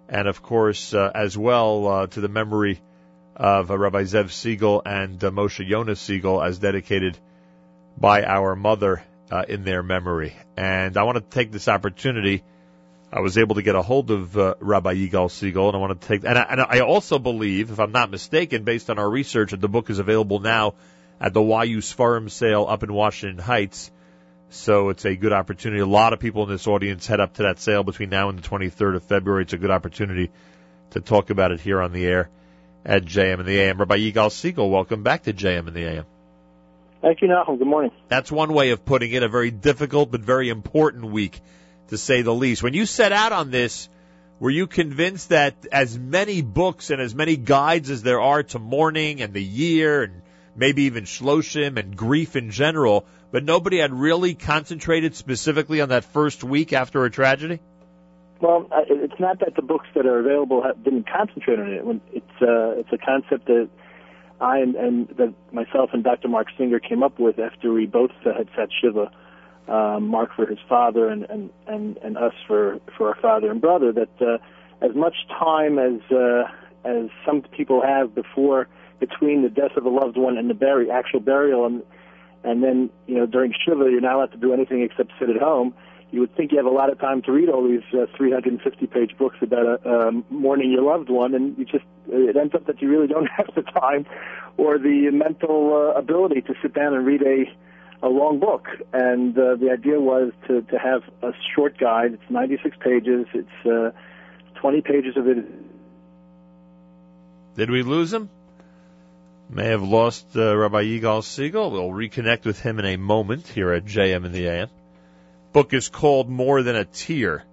and of course uh, as well uh, to the memory of uh, Rabbi Zev Segal and uh, Moshe Yonah Segal, as dedicated by our mother in their memory. And I want to take this opportunity. I was able to get a hold of uh, Rabbi Yigal Segal, and I want to take, and I, and I also believe, if I'm not mistaken, based on our research, that the book is available now at the YU Sfarim sale up in Washington Heights. So it's a good opportunity. A lot of people in this audience head up to that sale between now and the 23rd of February. It's a good opportunity to talk about it here on the air at JM and the AM. Rabbi Yigal Segal, welcome back to JM and the AM. Thank you, Nachum. Good morning. That's one way of putting it. A very difficult but very important week, to say the least. When you set out on this, were you convinced that as many books and as many guides as there are to mourning and the year and maybe even shloshim and grief in general, but nobody had really concentrated specifically on that first week after a tragedy? Well, it's not that the books that are available didn't concentrate on it. It's uh, it's a concept that I and, and that myself and Dr. Mark Singer came up with after we both had sat shiva. Um, Mark for his father and, and, and, and us for, for our father and brother. That uh, as much time as uh, as some people have before between the death of a loved one and the bury actual burial and and then you know during shiva you're not allowed to do anything except sit at home you would think you have a lot of time to read all these uh, 350 page books about uh, um, mourning your loved one, and you just it ends up that you really don't have the time or the mental uh, ability to sit down and read a a long book. And uh, the idea was to to have a short guide. It's 96 pages. It's uh, 20 pages of it. Did we lose him? May have lost uh, Rabbi Yigal Segal. We'll reconnect with him in a moment here at JM in the AM. Book is called More Than a Tear.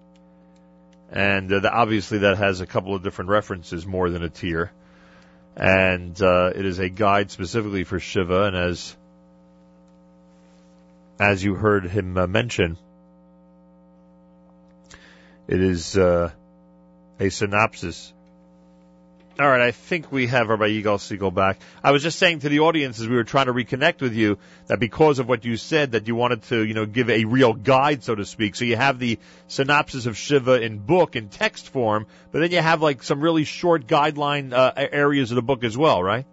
And uh, the- obviously that has a couple of different references, More Than a Tear. And uh, it is a guide specifically for Shiva, and as as you heard him uh, mention, it is uh, a synopsis all right, I think we have Rabbi Yigal Segal back. I was just saying to the audience as we were trying to reconnect with you that because of what you said that you wanted to, you know, give a real guide, so to speak. So you have the synopsis of Shiva in book in text form, but then you have like some really short guideline uh, areas of the book as well, right?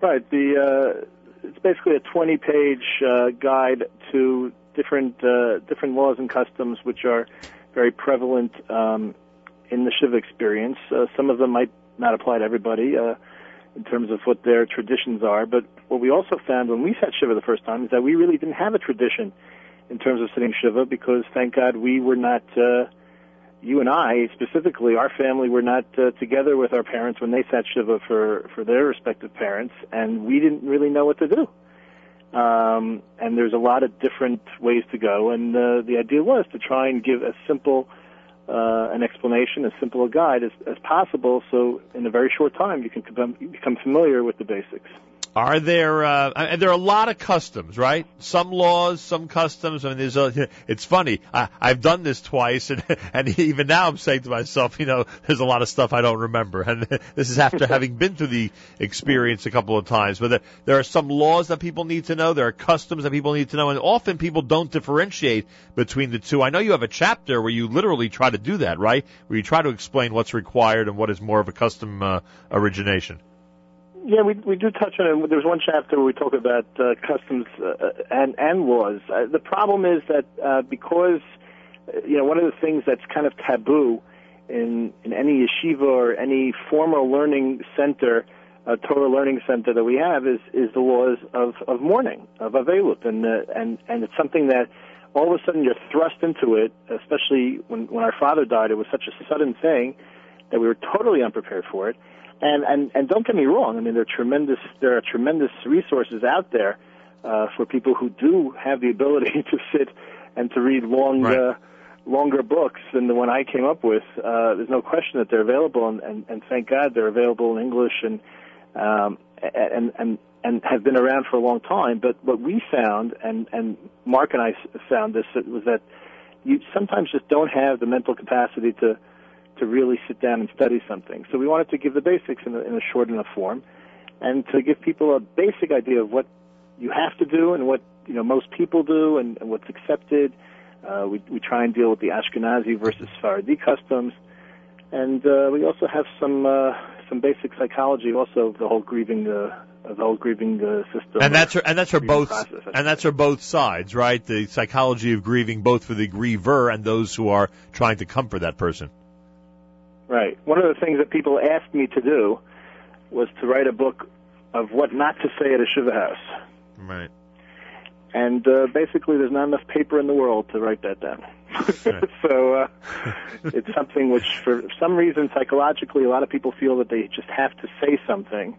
Right. The uh, it's basically a 20 page uh, guide to different uh, different laws and customs which are very prevalent um, in the Shiva experience. Uh, some of them might not apply to everybody uh, in terms of what their traditions are, but what we also found when we sat Shiva the first time is that we really didn't have a tradition in terms of sitting Shiva because thank God we were not. Uh, you and I specifically, our family were not uh, together with our parents when they sat shiva for for their respective parents, and we didn't really know what to do. Um, and there's a lot of different ways to go, and uh, the idea was to try and give as simple uh, an explanation, as simple a guide as, as possible, so in a very short time you can become, become familiar with the basics. Are there? Uh, and there are a lot of customs, right? Some laws, some customs. I mean, there's a. It's funny. I, I've done this twice, and and even now I'm saying to myself, you know, there's a lot of stuff I don't remember, and this is after having been through the experience a couple of times. But there, there are some laws that people need to know. There are customs that people need to know, and often people don't differentiate between the two. I know you have a chapter where you literally try to do that, right? Where you try to explain what's required and what is more of a custom uh, origination. Yeah, we we do touch on it. There's one chapter where we talk about uh, customs uh, and and laws. Uh, the problem is that uh, because uh, you know one of the things that's kind of taboo in in any yeshiva or any formal learning center, uh, Torah learning center that we have is is the laws of of mourning of avelut, and uh, and and it's something that all of a sudden you're thrust into it, especially when when our father died. It was such a sudden thing that we were totally unprepared for it. And, and and don't get me wrong. I mean, there are tremendous there are tremendous resources out there uh, for people who do have the ability to sit and to read long Right. uh, longer books than the one I came up with. Uh, there's no question that they're available, and, and, and thank God they're available in English and um, and and and have been around for a long time. But what we found, and and Mark and I found this, was that you sometimes just don't have the mental capacity to to really sit down and study something. So we wanted to give the basics in a, in a short enough form, and to give people a basic idea of what you have to do and what you know most people do and, and what's accepted. Uh, we we try and deal with the Ashkenazi versus Sephardi customs, and uh, we also have some uh, some basic psychology, also of the whole grieving uh, of the whole grieving uh, system. And that's and that's for both process. and that's for both sides, right? The psychology of grieving, both for the griever and those who are trying to comfort that person. Right. One of the things that people asked me to do was to write a book of what not to say at a shiva house. Right. And uh, basically, there's not enough paper in the world to write that down. so uh, it's something which, for some reason, psychologically, a lot of people feel that they just have to say something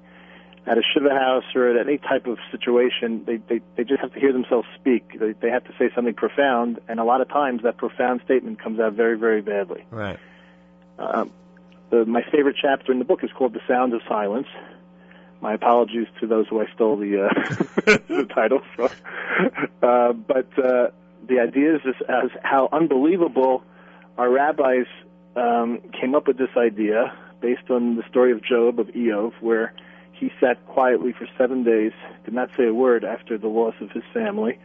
at a shiva house or at any type of situation. They they, they just have to hear themselves speak. They, they have to say something profound, and a lot of times that profound statement comes out very very badly. Right. Um, the, my favorite chapter in the book is called "The Sound of Silence." My apologies to those who I stole the uh, the title from. Uh, but uh, the idea is as how unbelievable our rabbis um, came up with this idea based on the story of Job of Eov, where he sat quietly for seven days, did not say a word after the loss of his family,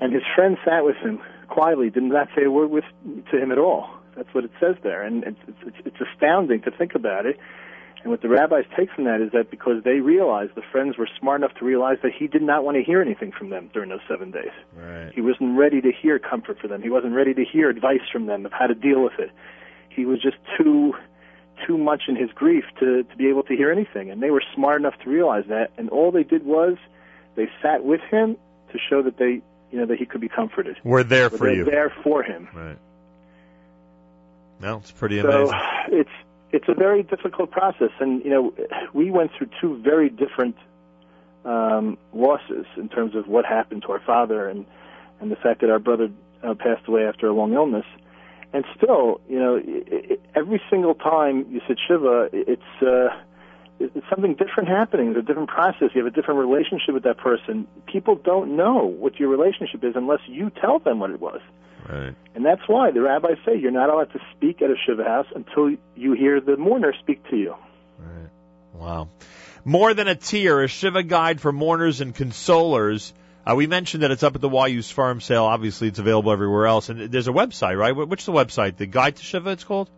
and his friend sat with him quietly, did not say a word with to him at all. That's what it says there, and it's, it's, it's astounding to think about it. And what the rabbis take from that is that because they realized, the friends were smart enough to realize that he did not want to hear anything from them during those seven days. Right. He wasn't ready to hear comfort for them. He wasn't ready to hear advice from them of how to deal with it. He was just too too much in his grief to to be able to hear anything. And they were smart enough to realize that. And all they did was they sat with him to show that they you know that he could be comforted. We're there for you. There for him. Right. No, it's pretty amazing. So it's it's a very difficult process, and you know we went through two very different um, losses in terms of what happened to our father and and the fact that our brother uh, passed away after a long illness. And still, you know, i i every single time you sit shiva, it's uh, it's something different happening. There's a different process. You have a different relationship with that person. People don't know what your relationship is unless you tell them what it was. Right. And that's why the rabbis say you're not allowed to speak at a shiva house until you hear the mourner speak to you. Right. Wow. More than a tear, a Shiva guide for mourners and consolers. Uh, we mentioned that it's up at the YU Sfarim sale. Obviously, it's available everywhere else. And there's a website, right? Wh- Which is the website? The Guide to Shiva, it's called?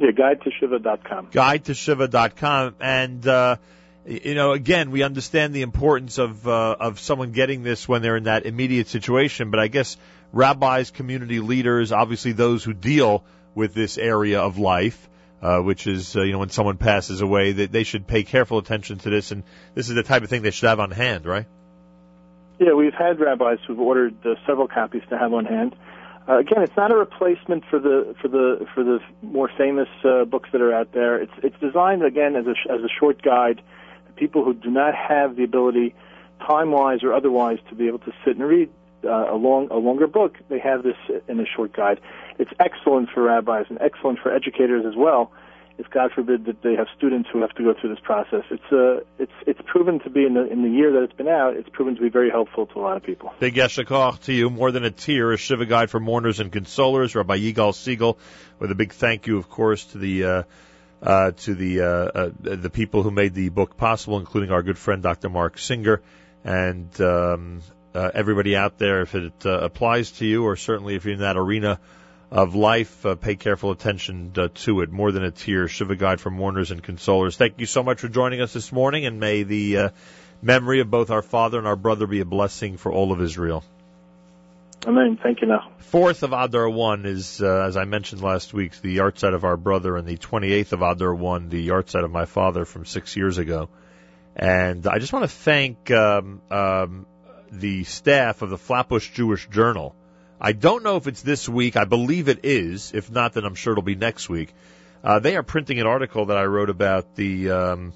Yeah, guide to shiva.com. Guide to Shiva.com. And, uh, you know, again, we understand the importance of, uh, of someone getting this when they're in that immediate situation. But I guess rabbis, community leaders, obviously those who deal with this area of life, uh, which is, uh, you know, when someone passes away, that they should pay careful attention to this. And this is the type of thing they should have on hand, right? Yeah, we've had rabbis who've ordered uh, several copies to have on hand. Uh, again, it's not a replacement for the for the for the more famous uh, books that are out there. It's it's designed again as a as a short guide to people who do not have the ability, time wise or otherwise, to be able to sit and read uh, a long a longer book. They have this in a short guide. It's excellent for rabbis and excellent for educators as well. If God forbid that they have students who have to go through this process. It's uh, it's it's proven to be in the in the year that it's been out. It's proven to be very helpful to a lot of people. Big Yasher Koach to you. More than a tear, a Shiva guide for mourners and consolers. Rabbi Yigal Segal, with a big thank you, of course, to the. Uh, uh, to the uh, uh, the people who made the book possible, including our good friend Dr. Mark Singer, and um, uh, everybody out there. If it uh, applies to you, or certainly if you're in that arena of life, uh, pay careful attention uh, to it. More than a tear, Shiva Guide for mourners and consolers. Thank you so much for joining us this morning, and may the uh, memory of both our father and our brother be a blessing for all of Israel. Amen. Thank you now. Fourth of Adar 1 is, uh, as I mentioned last week, the yahrzeit of our brother, and the 28th of Adar 1, the yahrzeit of my father from six years ago. And I just want to thank um, um, the staff of the Flatbush Jewish Journal. I don't know if it's this week. I believe it is. If not, then I'm sure it'll be next week. Uh, they are printing an article that I wrote about the um,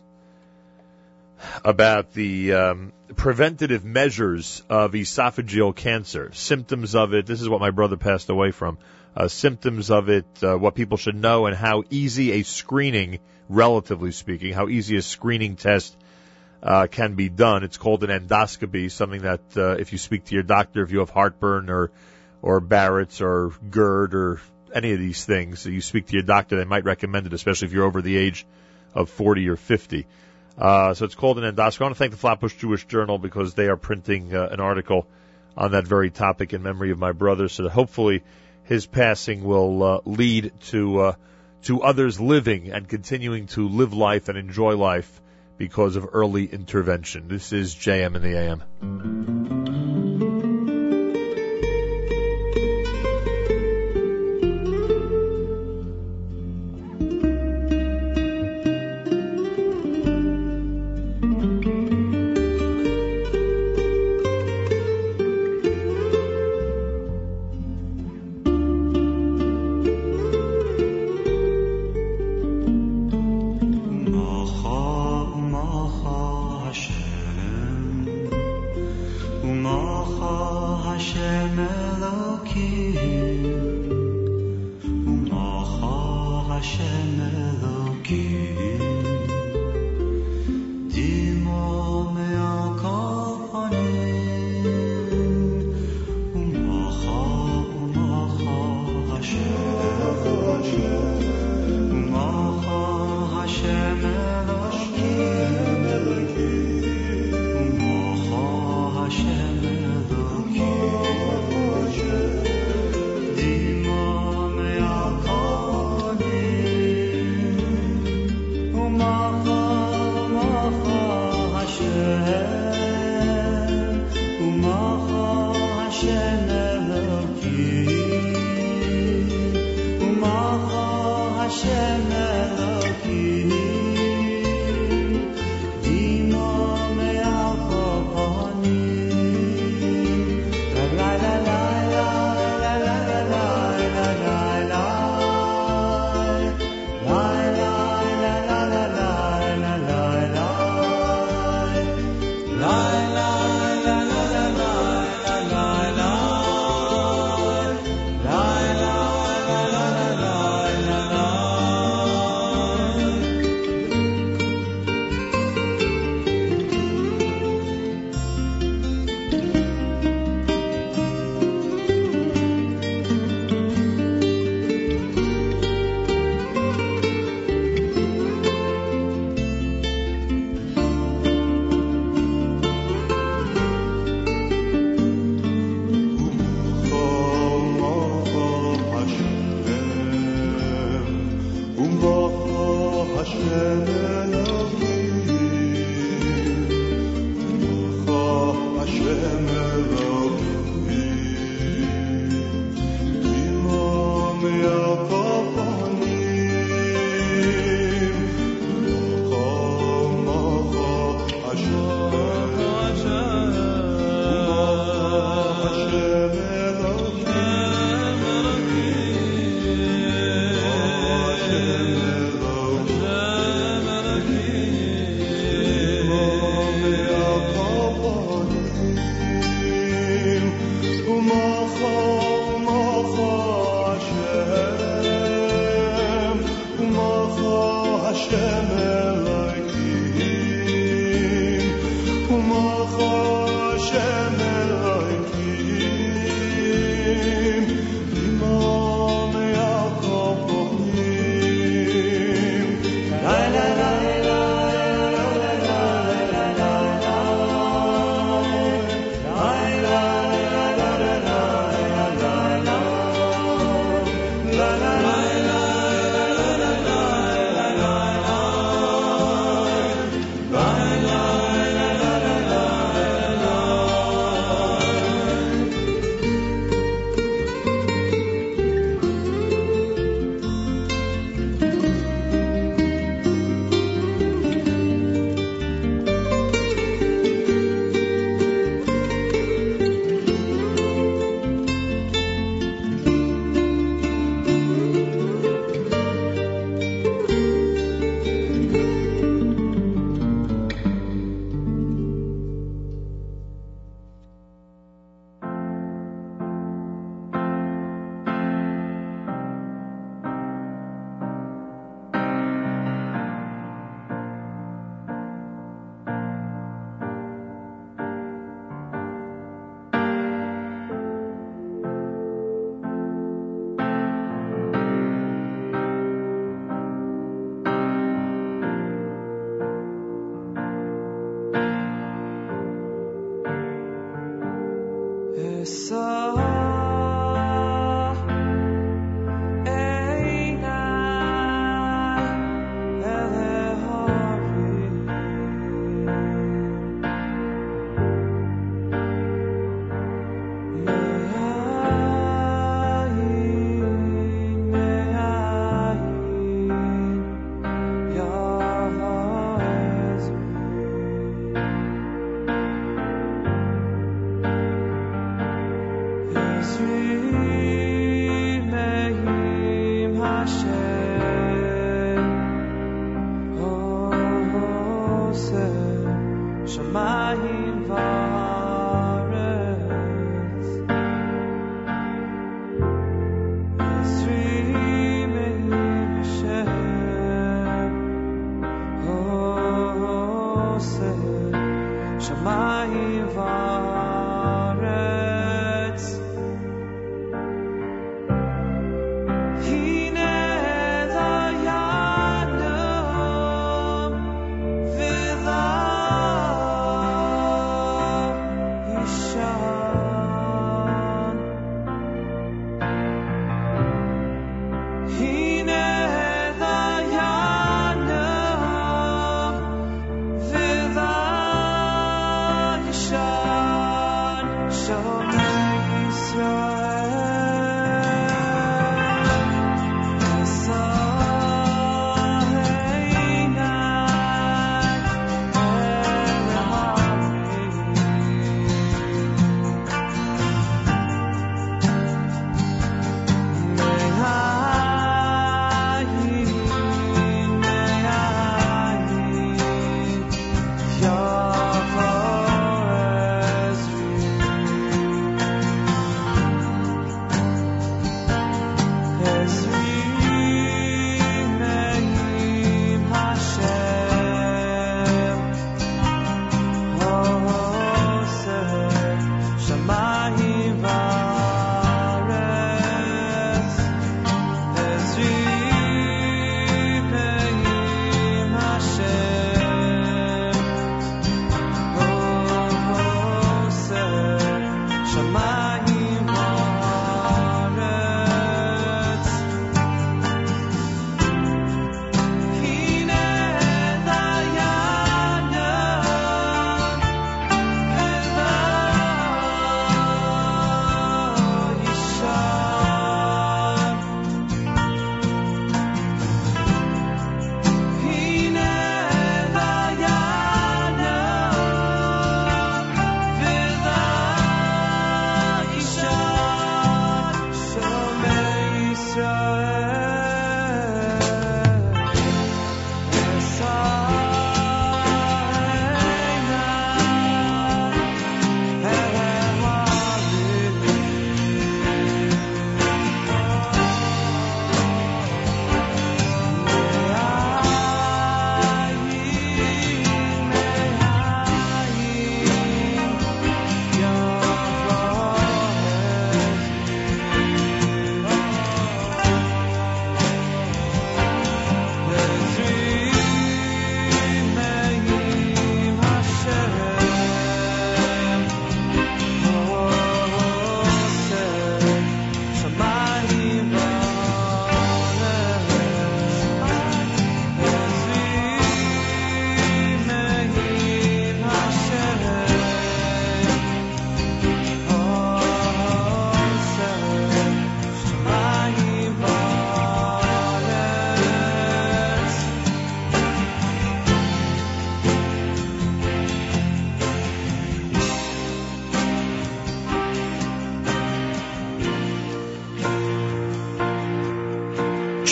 about the um, preventative measures of esophageal cancer, symptoms of it. This is what my brother passed away from. Uh, symptoms of it, uh, what people should know, and how easy a screening, relatively speaking, how easy a screening test uh, can be done. It's called an endoscopy, something that uh, if you speak to your doctor, if you have heartburn or or Barrett's or GERD or any of these things, you speak to your doctor, they might recommend it, especially if you're over the age of 40 or 50. Uh, so it's called an endoscopy. I want to thank the Flatbush Jewish Journal because they are printing uh, an article on that very topic in memory of my brother, so that hopefully his passing will uh, lead to uh, to others living and continuing to live life and enjoy life because of early intervention. This is JM in the AM.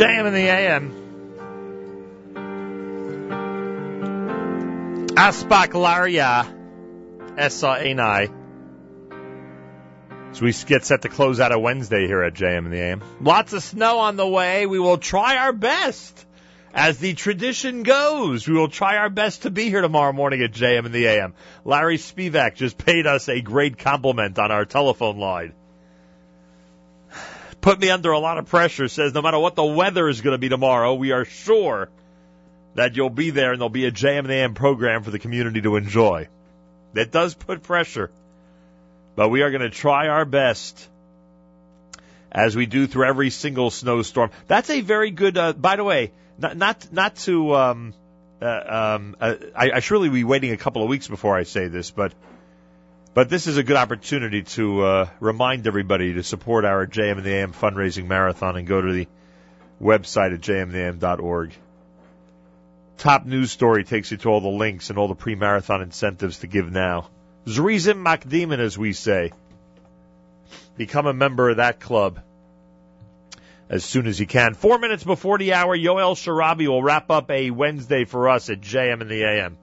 JM in the AM. Aspak Laria S-A-N-I. As we get set to close out a Wednesday here at JM in the AM. Lots of snow on the way. We will try our best. As the tradition goes, we will try our best to be here tomorrow morning at JM in the AM. Larry Spivak just paid us a great compliment on our telephone line put me under a lot of pressure. Says no matter what the weather is going to be tomorrow, we are sure that you'll be there and there'll be a jam and AM program for the community to enjoy. That does put pressure But we are going to try our best as we do through every single snowstorm. That's a very good. Uh, by the way, not not not to. Um, uh, um, uh, I, I surely be waiting a couple of weeks before I say this, but but this is a good opportunity to uh, remind everybody to support our JM and the AM fundraising marathon and go to the website at jmintheam.org. Top news story takes you to all the links and all the pre-marathon incentives to give now. Zrizim Makdimin, as we say. Become a member of that club as soon as you can. Four minutes before the hour, Yoel Sharabi will wrap up a Wednesday for us at JM and the AM.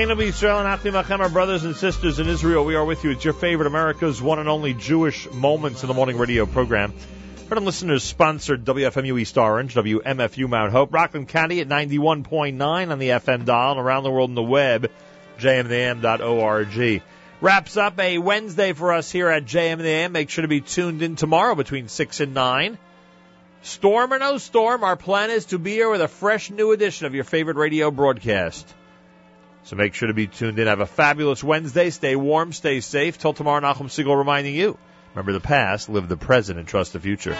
Achenu Israel and Achim Achem, our brothers and sisters in Israel. We are with you. It's your favorite America's one and only Jewish Moments in the Morning radio program. Heard on listeners sponsored WFMU East Orange, WMFU Mount Hope, Rockland County at 91.9 on the FM dial and around the world on the web, jmam.org. Wraps up a Wednesday for us here at JM Make sure to be tuned in tomorrow between 6 and 9. Storm or no storm, our plan is to be here with a fresh new edition of your favorite radio broadcast. So make sure to be tuned in. Have a fabulous Wednesday. Stay warm, stay safe. Till tomorrow, Nachum Segal reminding you, remember the past, live the present, and trust the future.